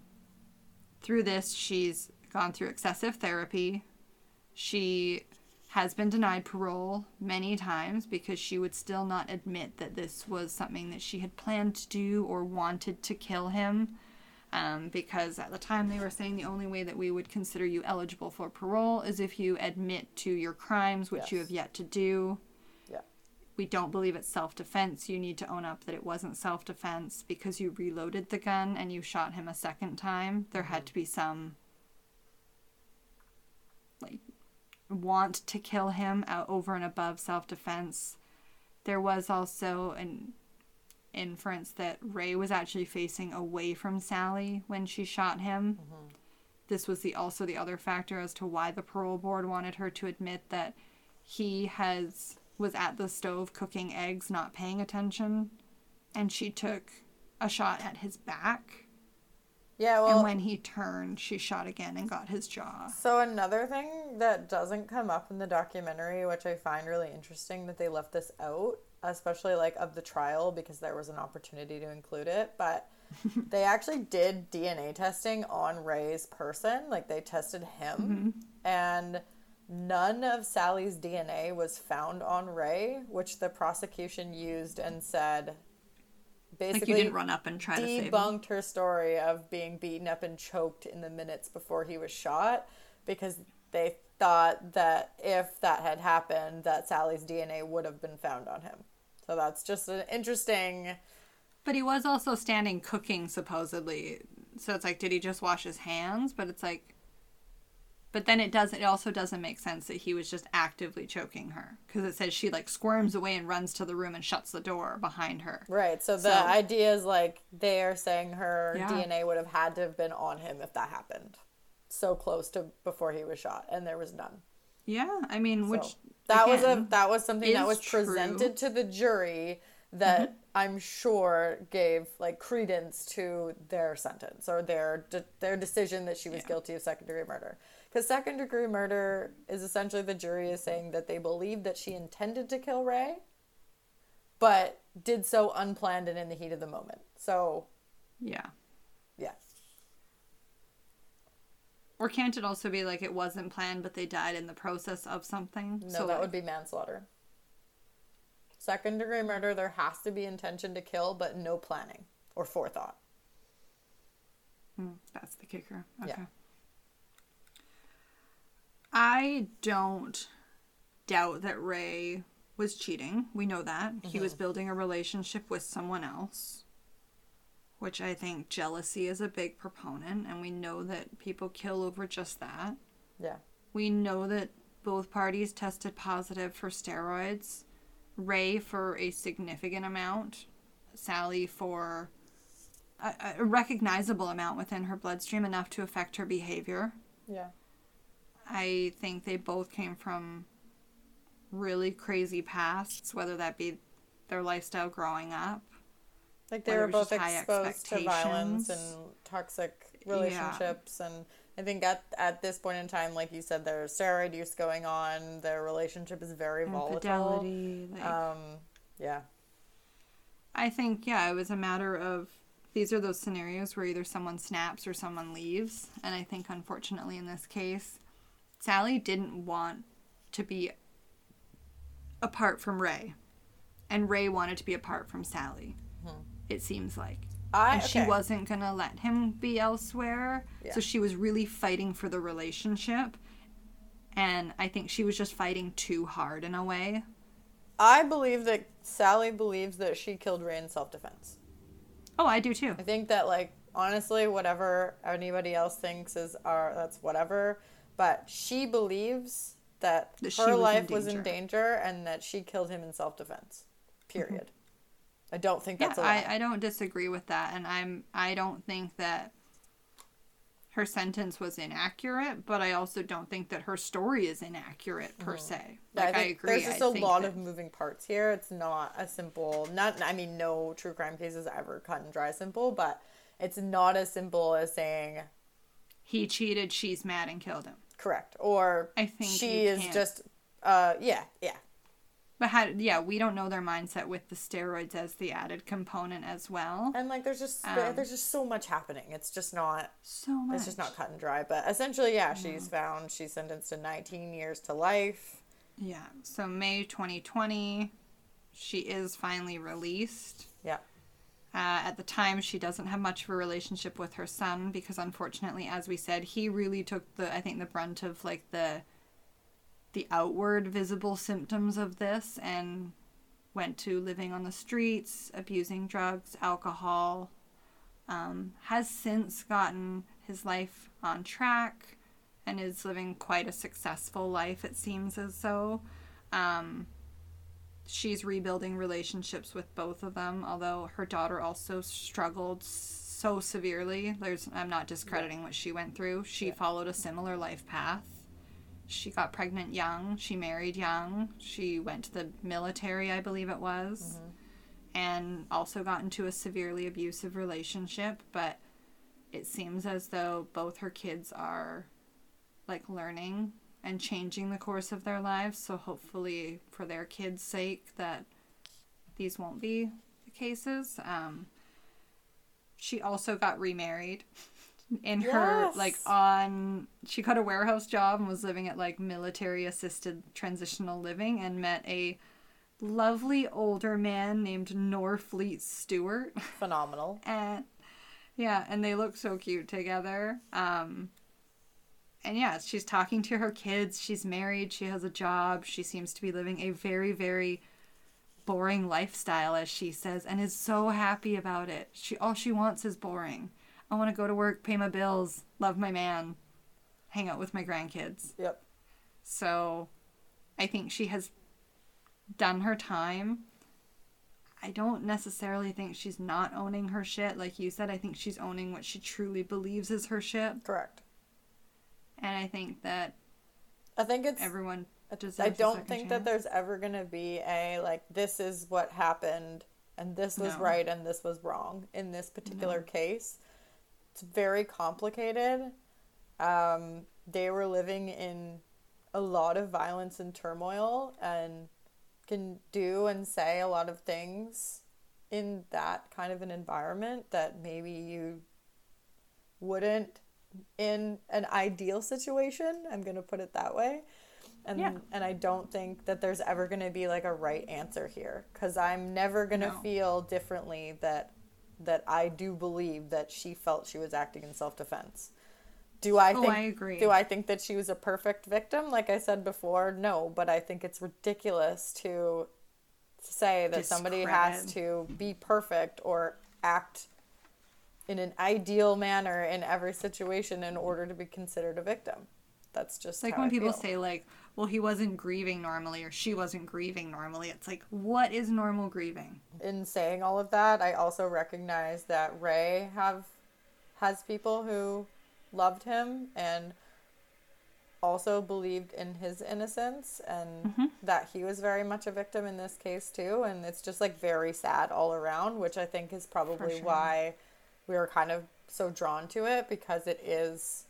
through this, she's gone through excessive therapy. She has been denied parole many times because she would still not admit that this was something that she had planned to do or wanted to kill him. Um, because at the time they were saying the only way that we would consider you eligible for parole is if you admit to your crimes, which you have yet to do. We don't believe it's self defense. You need to own up that it wasn't self defense because you reloaded the gun and you shot him a second time. There had to be some like want to kill him out over and above self defense. There was also an inference that Ray was actually facing away from Sally when she shot him. Mm-hmm. This was the also the other factor as to why the parole board wanted her to admit that he has was at the stove cooking eggs, not paying attention, and she took a shot at his back. Yeah, well, and when he turned, she shot again and got his jaw. So another thing that doesn't come up in the documentary, which I find really interesting that they left this out, especially like of the trial because there was an opportunity to include it, but they actually did DNA testing on Ray's person, like they tested him mm-hmm. and none of Sally's DNA was found on Ray, which the prosecution used and said basically Like you didn't run up and try to debunked her story of being beaten up and choked in the minutes before he was shot because they thought that if that had happened that Sally's DNA would have been found on him. So that's just an interesting But he was also standing cooking supposedly. So it's like, did he just wash his hands? But it's like, but then it doesn't. It also doesn't make sense that he was just actively choking her because it says she like squirms away and runs to the room and shuts the door behind her. right. So the So- idea is like they are saying her Yeah. DNA would have had to have been on him if that happened. So close to before he was shot and there was none. Yeah, I mean, which So that was a that was something that was true. presented to the jury that mm-hmm. I'm sure gave like credence to their sentence or their de- their decision that she was guilty of second degree murder. Because second degree murder is essentially the jury is saying that they believe that she intended to kill Ray, but did so unplanned and in the heat of the moment. So yeah. yeah, Or can't it also be like it wasn't planned, but they died in the process of something? no, so that like, would be manslaughter. Second degree murder, there has to be intention to kill, but no planning or forethought. Hmm, that's the kicker. Yeah. I don't doubt that Ray was cheating. We know that. He was mm-hmm. building a relationship with someone else, which I think jealousy is a big proponent, and we know that people kill over just that. Yeah. We know that both parties tested positive for steroids. Ray for a significant amount, Sally for a, a recognizable amount within her bloodstream, enough to affect her behavior. Yeah. I think they both came from really crazy pasts, whether that be their lifestyle growing up. Like they were both exposed to violence and toxic relationships and I think at at this point in time, like you said, there's steroid use going on. Their relationship is very volatile. Like, Um, yeah, I think, yeah, it was a matter of these are those scenarios where either someone snaps or someone leaves. And I think, unfortunately, in this case, Sally didn't want to be apart from Ray. And Ray wanted to be apart from Sally, hmm. it seems like. I And she okay. wasn't going to let him be elsewhere. Yeah. So she was really fighting for the relationship. And I think she was just fighting too hard in a way. I believe that Sally believes that she killed Ray in self defense. Oh, I do too. I think that like honestly, whatever anybody else thinks is our that's whatever. But she believes that, That her was in life was in danger. and that she killed him in self defense. Period. I don't think Yeah, that's a lie. I, I don't disagree with that, and I'm I don't think that her sentence was inaccurate, but I also don't think that her story is inaccurate per se. Mm-hmm. Yeah, Like I, think agree. There's just I a lot that of moving parts here. It's not a simple. Not. I mean, no true crime case is ever cut and dry simple, but it's not as simple as saying he cheated, she's mad and killed him. Correct or I think she is can't. just. Uh, yeah, yeah, But how, yeah, we don't know their mindset with the steroids as the added component as well. and like there's just Um, there's just so much happening. It's just not. So much. It's just not cut and dry. But essentially, yeah, she's found. She's sentenced to 19 years to life. Yeah. So May 2020, she is finally released. Yeah. Uh, at the time, she doesn't have much of a relationship with her son because, unfortunately, as we said, he really took the I think the brunt of like the the outward visible symptoms of this and went to living on the streets, abusing drugs, alcohol. Um, has since gotten his life on track and is living quite a successful life, it seems as though. Um, she's rebuilding relationships with both of them, although her daughter also struggled so severely. There's I'm not discrediting what she went through. She followed a similar life path. She got pregnant young, she married young, she went to the military, I believe it was. Mm-hmm. And also got into a severely abusive relationship, but it seems as though both her kids are like learning and changing the course of their lives. So hopefully, for their kids' sake, that these won't be the cases. Um, she also got remarried in her like on she got a warehouse job and was living at like military assisted transitional living and met a lovely older man named Norfleet Stewart Phenomenal. and yeah and they look so cute together um and yeah she's talking to her kids she's married she has a job she seems to be living a very very boring lifestyle as she says and is so happy about it she all she wants is boring i want to go to work pay my bills love my man hang out with my grandkids Yep. so I think she has done her time. I don't necessarily think she's not owning her shit. Like you said, I think she's owning what she truly believes is her shit. Correct. And I think that I think it's everyone I don't think that there's ever going to be a like this is what happened and this was No. right and this was wrong in this particular case. It's very complicated. Um, they were living in a lot of violence and turmoil and can do and say a lot of things in that kind of an environment that maybe you wouldn't in an ideal situation. I'm going to put it that way. And Yeah. and I don't think that there's ever going to be like a right answer here cuz I'm never going to No. feel differently that that I do believe that she felt she was acting in self-defense. Do I Oh, think I agree. do I think that she was a perfect victim like I said before? No, but I think it's ridiculous to say that somebody has to be perfect or act in an ideal manner in every situation in order to be considered a victim. That's just like when I people feel. say like, well, he wasn't grieving normally or she wasn't grieving normally. It's like, what is normal grieving? in saying all of that, I also recognize that Ray have has people who loved him and also believed in his innocence and mm-hmm. that he was very much a victim in this case too and it's just like very sad all around which I think is probably sure. why we were kind of so drawn to it because it is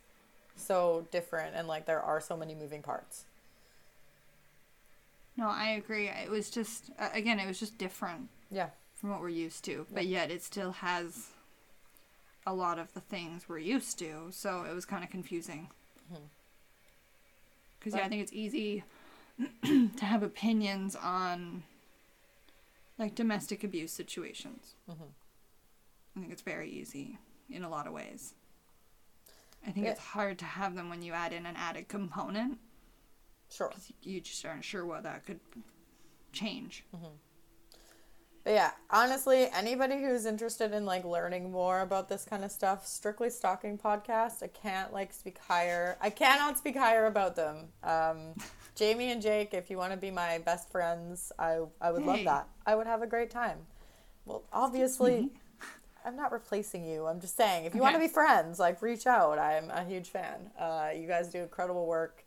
so different and like there are so many moving parts. No, I agree. It was just, again, it was just different. Yeah. from what we're used to, but yet it still has a lot of the things we're used to. So it was kind of confusing. Mm-hmm. Because yeah, I think it's easy to have opinions on like domestic abuse situations. Mm-hmm. I think it's very easy in a lot of ways. I think it's hard to have them when you add in an added component Sure. because you just aren't sure what that could change. But yeah, honestly, anybody who's interested in like learning more about this kind of stuff, strictly stalking podcast, I can't like speak higher. I cannot speak higher about them. Um, Jamie and Jake, if you want to be my best friends, I I would love that. I would have a great time. Well, obviously, I'm not replacing you. I'm just saying, if you want to be friends, like reach out. I'm a huge fan. Uh, you guys do incredible work.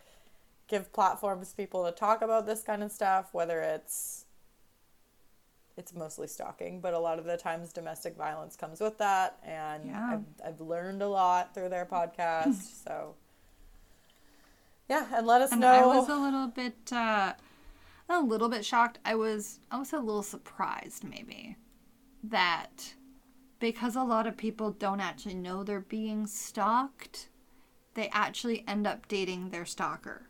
Give platforms to people to talk about this kind of stuff, whether it's it's mostly stalking, but a lot of the times domestic violence comes with that, and Yeah. I've, I've learned a lot through their podcast. so, yeah, and let us And know. I was a little bit, uh, a little bit shocked. I was, I was a little surprised maybe that because a lot of people don't actually know they're being stalked, they actually end up dating their stalker.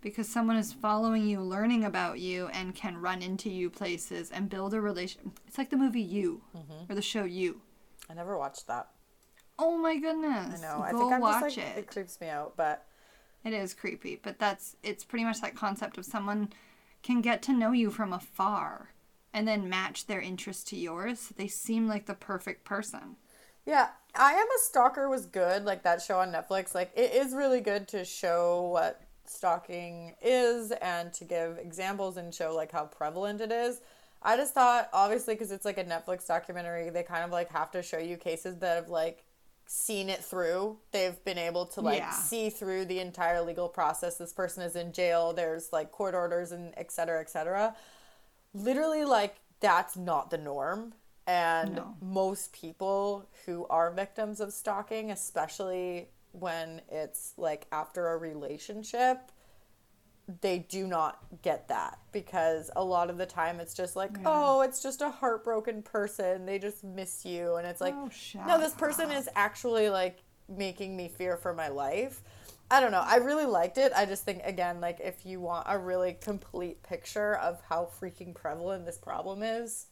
Because someone is following you, learning about you, and can run into you places and build a relation. It's like the movie You Mm-hmm. or the show You. I never watched that. Oh my goodness! I know. I think I'm watch just like it. it creeps me out, but It is creepy, but that's it's pretty much that concept of someone can get to know you from afar and then match their interest to yours. They seem like the perfect person. Yeah, I Am a Stalker was good, like that show on Netflix. Like, it is really good to show what stalking is and to give examples and show like how prevalent it is. I just thought, obviously, because it's like a Netflix documentary, they kind of like have to show you cases that have like seen it through. They've been able to like Yeah. see through the entire legal process. This person is in jail. There's like court orders and et cetera, et cetera. Literally, like that's not the norm. And No. most people who are victims of stalking, especially when it's like after a relationship, they do not get that because a lot of the time it's just like, oh, it's just a heartbroken person. They just miss you. And it's like, Oh, no, this person is actually like making me fear for my life. I don't know. I really liked it. I just think, again, like if you want a really complete picture of how freaking prevalent this problem is,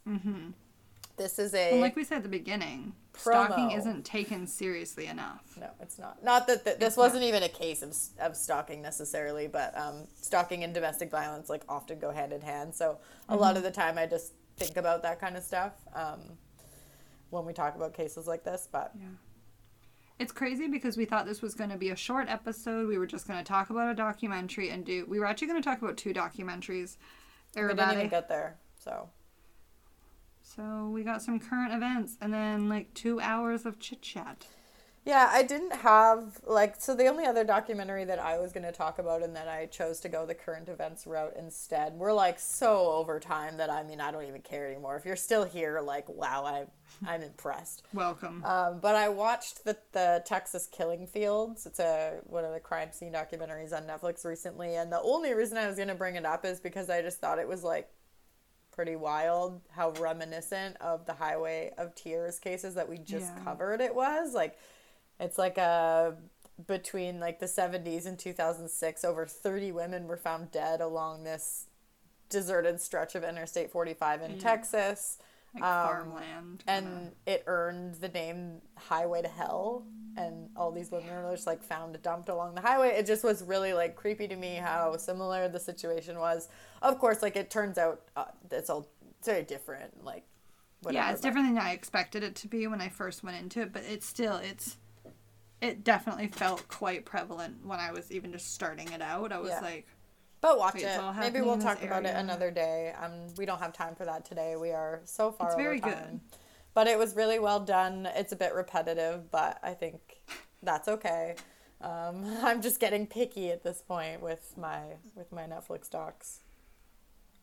this is a. And like we said at the beginning, stalking isn't taken seriously enough. No, it's not. Not that th- this wasn't even a case of, of stalking necessarily, but um, stalking and domestic violence like often go hand in hand. So a lot of the time, I just think about that kind of stuff um, when we talk about cases like this. But It's crazy because we thought this was going to be a short episode. We were just going to talk about a documentary and do. We were actually going to talk about two documentaries. we didn't even get there. So So we got some current events and then like two hours of chit chat. Yeah, I didn't have like so the only other documentary that I was going to talk about and then I chose to go the current events route instead. We're like so over time that I mean I don't even care anymore. If you're still here, like wow, I I'm impressed. Welcome. Um, but I watched the the Texas Killing Fields. It's a one of the crime scene documentaries on Netflix recently, and the only reason I was gonna bring it up is because I just thought it was like pretty wild how reminiscent of the Highway of Tears cases that we just Yeah. covered it was. Like it's like a between like the 70s and 2006 over 30 women were found dead along this deserted stretch of Interstate 45 in Texas like um, farmland. and it earned the name Highway to Hell. And all these women were just like found dumped along the highway. It just was really like creepy to me how similar the situation was. Of course, like it turns out uh, it's all it's very different. Like, whatever, yeah, it's but- different than I expected it to be when I first went into it, but it's still it's it definitely felt quite prevalent when I was even just starting it out. I was Yeah. like, But watch it. Maybe we'll talk about it another day. Um, we don't have time for that today. We are so far It's very good. But it was really well done. It's a bit repetitive, but I think that's okay. Um, I'm just getting picky at this point with my with my Netflix docs.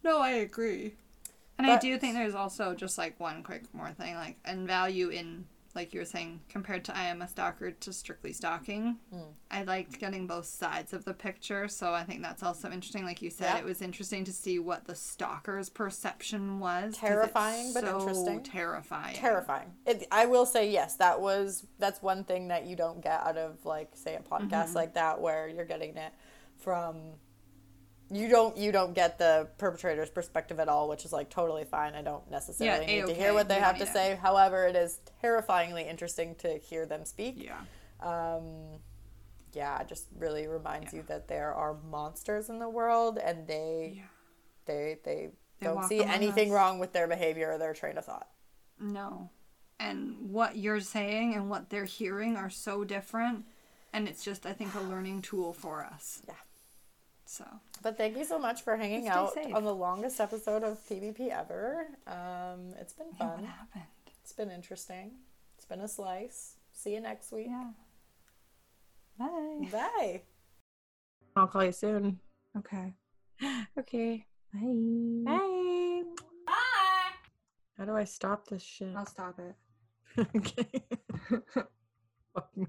No, I agree. And I do think there's also just like one quick more thing, like and value in like you were saying, compared to I am a stalker to strictly stalking. Hmm. I liked getting both sides of the picture, so I think that's also interesting. Like you said, it was interesting to see what the stalker's perception was. Terrifying, but so interesting. Terrifying. Terrifying. It, I will say yes. That was that's one thing that you don't get out of like say a podcast Mm-hmm. like that where you're getting it from. You don't you don't get the perpetrator's perspective at all, which is like totally fine. I don't necessarily Yeah, need to hear what they have to need say. However, it is terrifyingly interesting to hear them speak. Yeah. Um, yeah, it just really reminds you that there are monsters in the world, and they Yeah. they they, They don't see anything us. wrong with their behavior or their train of thought. No. And what you're saying and what they're hearing are so different. And it's just, I think, a learning tool for us. Yeah. So, But thank you so much for hanging Stay out safe. on the longest episode of PBP ever. Um, it's been yeah, what fun. happened? It's been interesting. It's been a slice. See you next week. Yeah. Bye. Bye. I'll call you soon. Okay. Okay. Bye. Bye. Bye. How do I stop this shit? I'll stop it. okay. Fuck me.